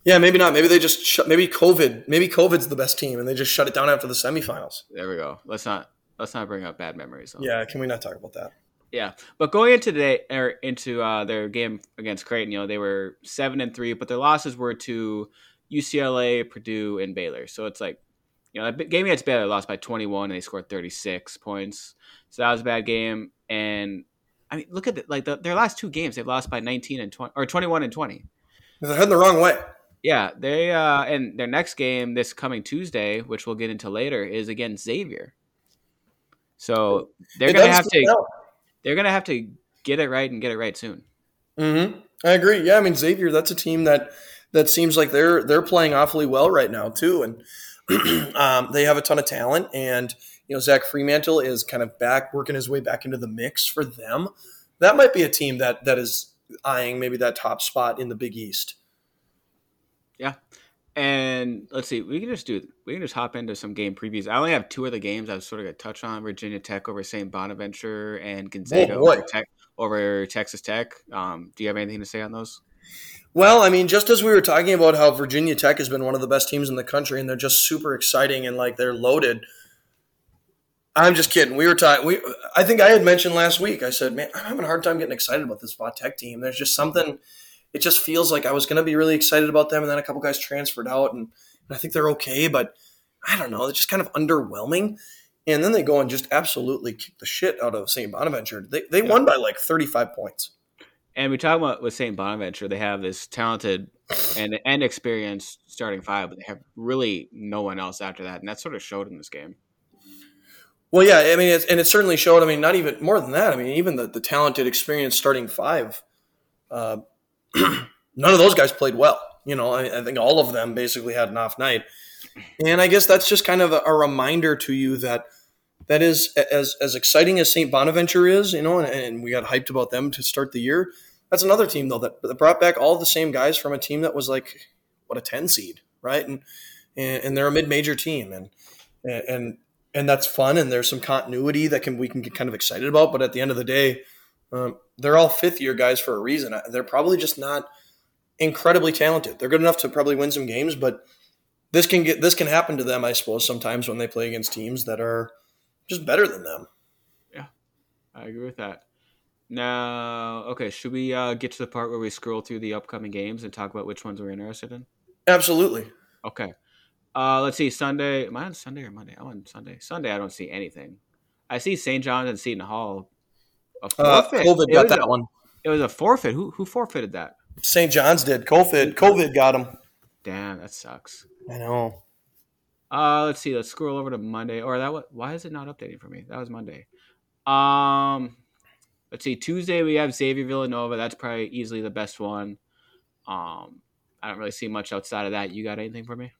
Yeah, maybe not. Maybe they just shut. Maybe COVID. Maybe COVID's the best team, and they just shut it down after the semifinals. There we go. Let's not let's not bring up bad memories. though. Yeah, can we not talk about that? Yeah, but going into today or into uh, their game against Creighton, you know they were seven and three, but their losses were to UCLA, Purdue, and Baylor. So it's like, you know, that game against Baylor lost by twenty one, and they scored thirty six points. So that was a bad game. And I mean, look at the, like the, their last two games, they've lost by nineteen and twenty or twenty one and twenty. They're heading the wrong way. Yeah, they uh, and their next game this coming Tuesday, which we'll get into later, is against Xavier. So they're It gonna have to they're gonna have to get it right and get it right soon. Mm-hmm. I agree. Yeah, I mean Xavier, that's a team that that seems like they're they're playing awfully well right now too, and um, they have a ton of talent. And you know Zach Freemantle is kind of back working his way back into the mix for them. That might be a team that that is eyeing maybe that top spot in the Big East. And let's see, we can just do we can just hop into some game previews. I only have two of the games I was sort of gonna touch on: Virginia Tech over St. Bonaventure and Gonzaga Oh, over, Tech, over Texas Tech. Um, do you have anything to say on those? Well, I mean, just as we were talking about how Virginia Tech has been one of the best teams in the country, and they're just super exciting and like they're loaded. I'm just kidding. We were talking. We, I think I had mentioned last week. I said, "Man, I'm having a hard time getting excited about this Va Tech team." There's just something. It just feels like I was going to be really excited about them, and then a couple guys transferred out, and, and I think they're okay, but I don't know. It's just kind of underwhelming. And then they go and just absolutely kick the shit out of St. Bonaventure. They they Yeah. won by like 35 points. And we talk about with St. Bonaventure, they have this talented and and experienced starting five, but they have really no one else after that, and that sort of showed in this game. Well, yeah, I mean, it's, and it certainly showed. I mean, not even more than that. I mean, even the, the talented, experienced starting five, uh, none of those guys played well. You know, I, I, think all of them basically had an off night, and I guess that's just kind of a, a reminder to you that that is as as exciting as St. Bonaventure is. You know, and, and, we got hyped about them to start the year. That's another team though that, that brought back all the same guys from a team that was like what a ten seed, right? And and, and they're a mid major team, and and and that's fun and there's some continuity that can we can get kind of excited about but at the end of the day um, they're all fifth year guys for a reason they're probably just not incredibly talented they're good enough to probably win some games but this can get this can happen to them i suppose sometimes when they play against teams that are just better than them yeah i agree with that now okay should we uh, get to the part where we scroll through the upcoming games and talk about which ones we're interested in absolutely okay uh, let's see. Sunday. Am I on Sunday or Monday? I'm on Sunday. Sunday. I don't see anything. I see St. John's and Seton Hall. A uh, forfeit. Uh, COVID got that a, one. It was a forfeit. Who who forfeited that? St. John's did. COVID. COVID got him. Damn, that sucks. I know. Uh, let's see. Let's scroll over to Monday. Or that. What? Why is it not updating for me? That was Monday. Um, let's see. Tuesday we have Xavier Villanova. That's probably easily the best one. Um, I don't really see much outside of that. You got anything for me?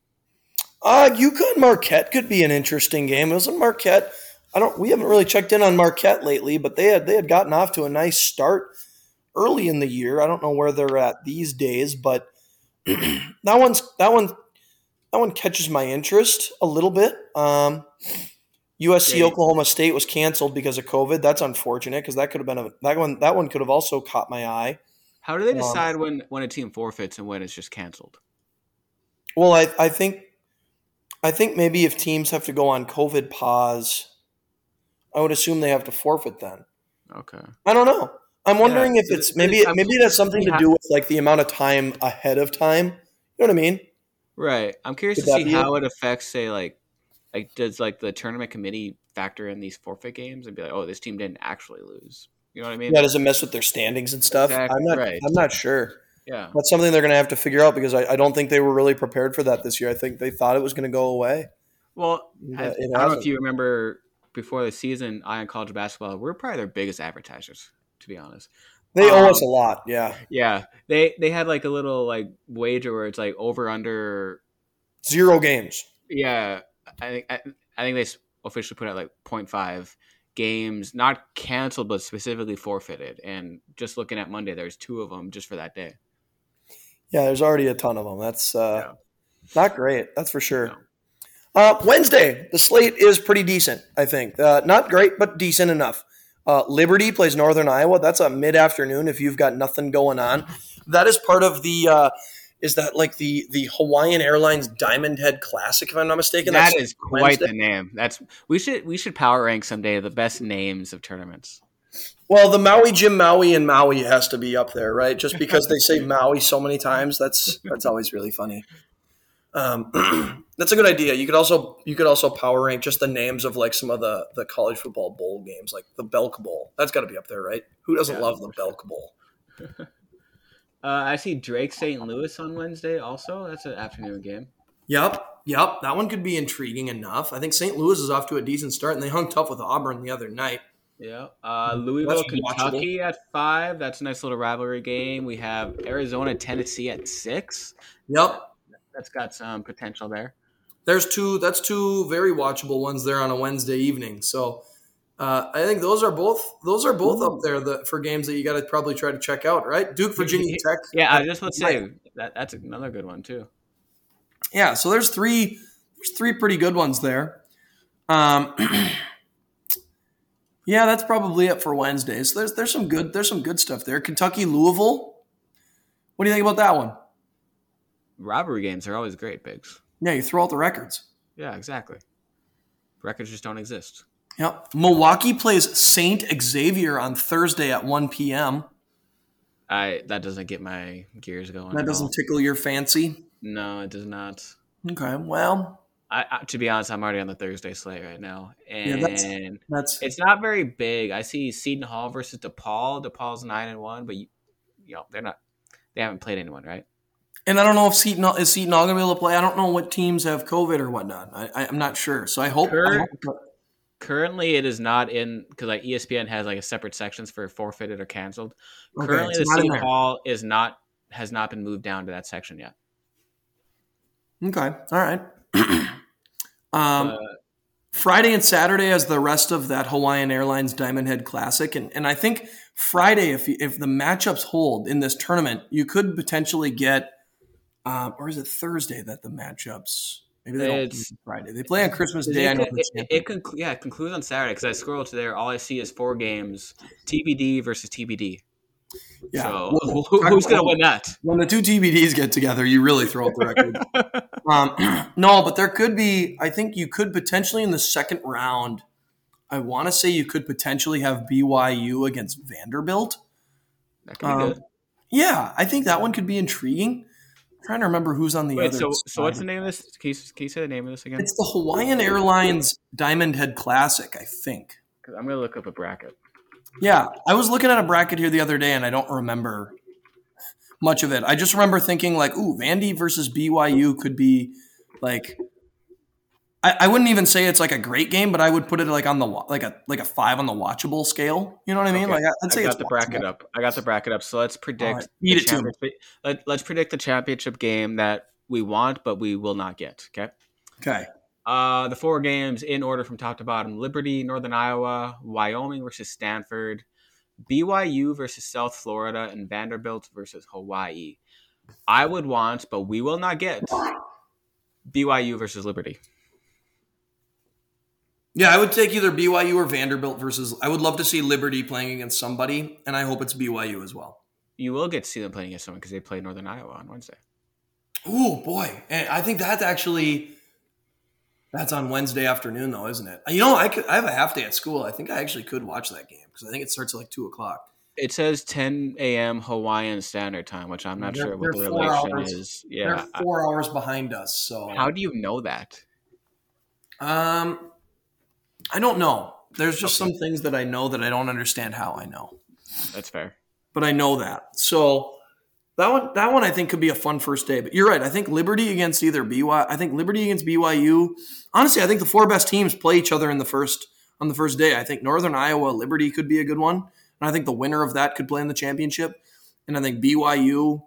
Uh, UConn Marquette could be an interesting game. It was in Marquette. I don't. We haven't really checked in on Marquette lately, but they had they had gotten off to a nice start early in the year. I don't know where they're at these days, but that one's that one that one catches my interest a little bit. Um, USC Oklahoma State was canceled because of COVID. That's unfortunate because that could have been a that one that one could have also caught my eye. How do they um, decide um, when when a team forfeits and when it's just canceled? Well, I I think I think maybe if teams have to go on COVID pause, I would assume they have to forfeit then. Okay. I don't know. I'm wondering yeah, if it's maybe maybe it has something to do with like the amount of time ahead of time. You know what I mean? Right. I'm curious Could to see how it? it affects, say, like, like does like the tournament committee factor in these forfeit games and be like, oh, this team didn't actually lose. You know what I mean? Yeah, does it mess with their standings and stuff? Exactly. I'm not. Right. I'm not sure. Yeah. That's something they're going to have to figure out because I, I, don't think they were really prepared for that this year. I think they thought it was going to go away. Well, I, I, don't know if you remember before the season, Eye on College Basketball, we're probably their biggest advertisers, to be honest. They um, owe us a lot, yeah. Yeah. They they had like a little like wager where it's like over under zero games. Yeah. I think I, I think they officially put out like 0.5 games not canceled but specifically forfeited and just looking at monday there's two of them just for that day yeah, there's already a ton of them. That's uh, yeah. not great. That's for sure. Uh, Wednesday, the slate is pretty decent. I think uh, not great, but decent enough. Uh, Liberty plays Northern Iowa. That's a mid afternoon if you've got nothing going on. That is part of the. Uh, is that like the the Hawaiian Airlines Diamond Head Classic? If I'm not mistaken, that That's is quite Wednesday. the name. That's we should we should power rank someday the best names of tournaments. Well, the Maui Jim Maui and Maui has to be up there, right? Just because they say Maui so many times, that's that's always really funny. Um, that's a good idea. You could also you could also power rank just the names of like some of the the college football bowl games, like the Belk Bowl. That's got to be up there, right? Who doesn't yeah. love the Belk Bowl? Uh, I see Drake St. Louis on Wednesday. Also, that's an afternoon game. Yep, yep. That one could be intriguing enough. I think St. Louis is off to a decent start, and they hung tough with Auburn the other night. Yeah. Uh, Louisville, That's Kentucky watchable. at five. That's a nice little rivalry game. We have Arizona, Tennessee at six. Yep. That's got some potential there. There's two. That's two very watchable ones there on a Wednesday evening. So uh, I think those are both those are both Ooh. up there the, for games that you got to probably try to check out. Right, Duke, Virginia Tech. Yeah, I just let's say that that's another good one too. Yeah. So there's three. There's three pretty good ones there. Um, Yeah, that's probably it for Wednesday. So there's there's some good there's some good stuff there. Kentucky Louisville. What do you think about that one? Robbery games are always great, Biggs. Yeah, you throw out the records. Yeah, exactly. Records just don't exist. Yep. Milwaukee plays Saint Xavier on Thursday at 1 p.m. I that doesn't get my gears going. That doesn't tickle your fancy. No, it does not. Okay. Well, I, I, to be honest, I'm already on the Thursday slate right now, and yeah, that's, that's, it's not very big. I see Seton Hall versus DePaul. DePaul's nine and one, but you, you know they're not. They haven't played anyone, right? And I don't know if Seton is Seton Hall gonna be able to play. I don't know what teams have COVID or whatnot. I, am not sure. So I hope. Kurt, I hope Currently, it is not in because like ESPN has like a separate sections for forfeited or canceled. Okay, Currently, the not in City there. Hall is not has not been moved down to that section yet. Okay. All right. um, Uh, Friday and Saturday as the rest of that Hawaiian Airlines Diamond Head Classic, and and I think Friday, if you, if the matchups hold in this tournament, you could potentially get, um, or is it Thursday that the matchups? Maybe they don't Friday. They play on Christmas Day. I it, know it, it, yeah, it concludes on Saturday because I scroll to there. All I see is four games: TBD versus TBD. yeah. So Well, who, who's going to win that? When the two TBDs get together, you really throw up the record. um, no, but there could be. I think you could potentially in the second round. I want to say you could potentially have BYU against Vanderbilt. That could be Um, good. Yeah, I think that one could be intriguing. I'm trying to remember who's on the Wait, other. so side. so what's the name of this? Can you, can you say the name of this again? It's the Hawaiian Airlines Diamond Head Classic, I think. I'm going to look up a bracket. Yeah, I was looking at a bracket here the other day, and I don't remember much of it. I just remember thinking like, "Ooh, Vandy versus BYU could be like." I, I wouldn't even say it's like a great game, but I would put it like on the like a like a five on the watchable scale. You know what I mean? Okay. Like I'd say I it's got the bracket watchable. up. I got the bracket up. So let's predict. Right, eat it to Let, let's predict the championship game that we want, but we will not get. Okay. Okay. Uh, the four games in order from top to bottom: Liberty, Northern Iowa, Wyoming versus Stanford, BYU versus South Florida, and Vanderbilt versus Hawaii. I would want, but we will not get BYU versus Liberty. Yeah, I would take either BYU or Vanderbilt versus. I would love to see Liberty playing against somebody, and I hope it's BYU as well. You will get to see them playing against someone because they play Northern Iowa on Wednesday. Ooh, boy, and I think that's actually that's on Wednesday afternoon, though, isn't it? You know, I could. I have a half day at school. I think I actually could watch that game because I think it starts at like two o'clock. It says 10 a.m. Hawaiian Standard Time, which I'm not They're- sure what the relation hours. is. Yeah. They're four hours behind us, so How do you know that? um, I don't know. There's just some things that I know that I don't understand how I know. That's fair. but I know that. So that one, that one, I think could be a fun first day. But you're right. I think Liberty against either BY. I think Liberty against BYU. Honestly, I think the four best teams play each other in the first on the first day. I think Northern Iowa Liberty could be a good one, and I think the winner of that could play in the championship. And I think BYU.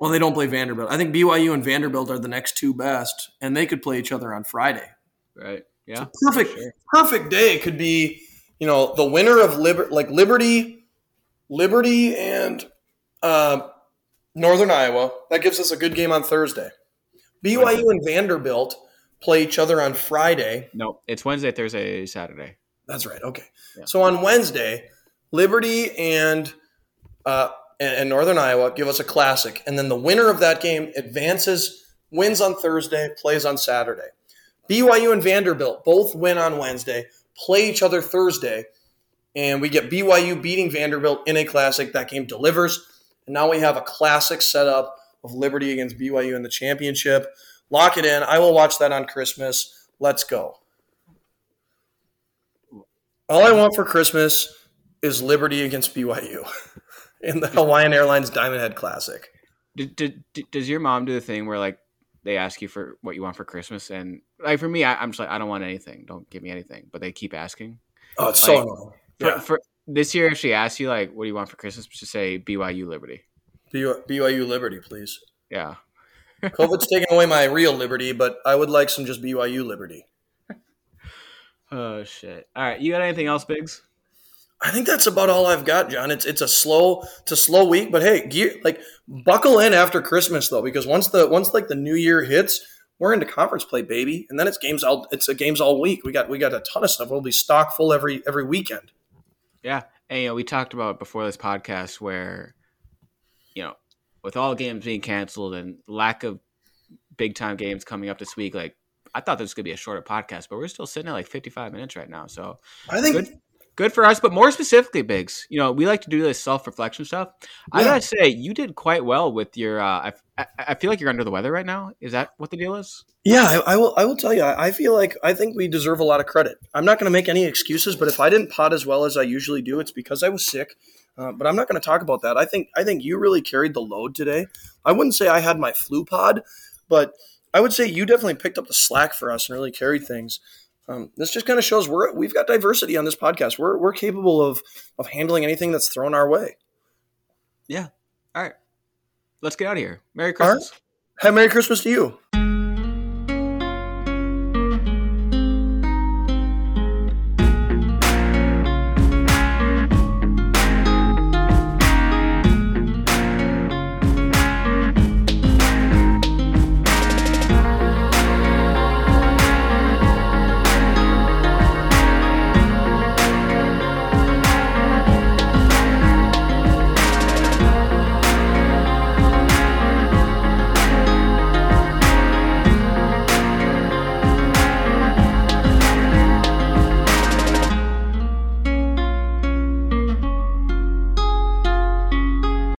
Well, they don't play Vanderbilt. I think BYU and Vanderbilt are the next two best, and they could play each other on Friday. Right. Yeah. perfect sure. perfect day could be you know the winner of liber like liberty liberty and uh, northern iowa that gives us a good game on thursday byu and vanderbilt play each other on friday No, it's Wednesday, Thursday, Saturday. that's right okay Yeah. so on wednesday liberty and uh, and northern iowa give us a classic and then the winner of that game advances wins on thursday plays on saturday BYU and Vanderbilt both win on Wednesday, play each other Thursday, and we get BYU beating Vanderbilt in a classic. That game delivers. And now we have a classic setup of Liberty against BYU in the championship. Lock it in. I will watch that on Christmas. Let's go. All I want for Christmas is Liberty against BYU in the Hawaiian Airlines Diamond Head Classic. Did, did, did- does your mom do the thing where like they ask you for what you want for Christmas and like for me, I, I'm just like I don't want anything. Don't give me anything. But they keep asking. Oh, it's so annoying. For, Yeah. for this year, if she asks you like what do you want for Christmas, just say BYU Liberty. BYU Liberty, please. Yeah. COVID's taking away my real liberty, but I would like some just BYU liberty. Oh shit. All right, you got anything else, Biggs? I think that's about all I've got, John. It's it's a slow a slow week, but hey, gear like buckle in after Christmas though, because once the once like the new year hits, we're into conference play, baby, and then it's games all it's a games all week. We got we got a ton of stuff. We'll be stock full every every weekend. Yeah, and you know we talked about before this podcast where, you know, with all games being canceled and lack of big time games coming up this week, like I thought this was gonna be a shorter podcast, but we're still sitting at like fifty five minutes right now. So I think Good. Good for us, but more specifically, Biggs, you know, we like to do this self reflection stuff. I gotta say, you did quite well with your. Uh, I, I, I feel like you're under the weather right now. Is that what the deal is? Yeah, I, I will. I will tell you. I, I feel like I think we deserve a lot of credit. I'm not going to make any excuses, but if I didn't pot as well as I usually do, it's because I was sick. Uh, but I'm not going to talk about that. I think I think you really carried the load today. I wouldn't say I had my flu pod, but I would say you definitely picked up the slack for us and really carried things. Um, this just kind of shows we're we've got diversity on this podcast. We're we're capable of of handling anything that's thrown our way. Yeah. All right. Let's get out of here. Merry Christmas. Right. Have Merry Christmas to you.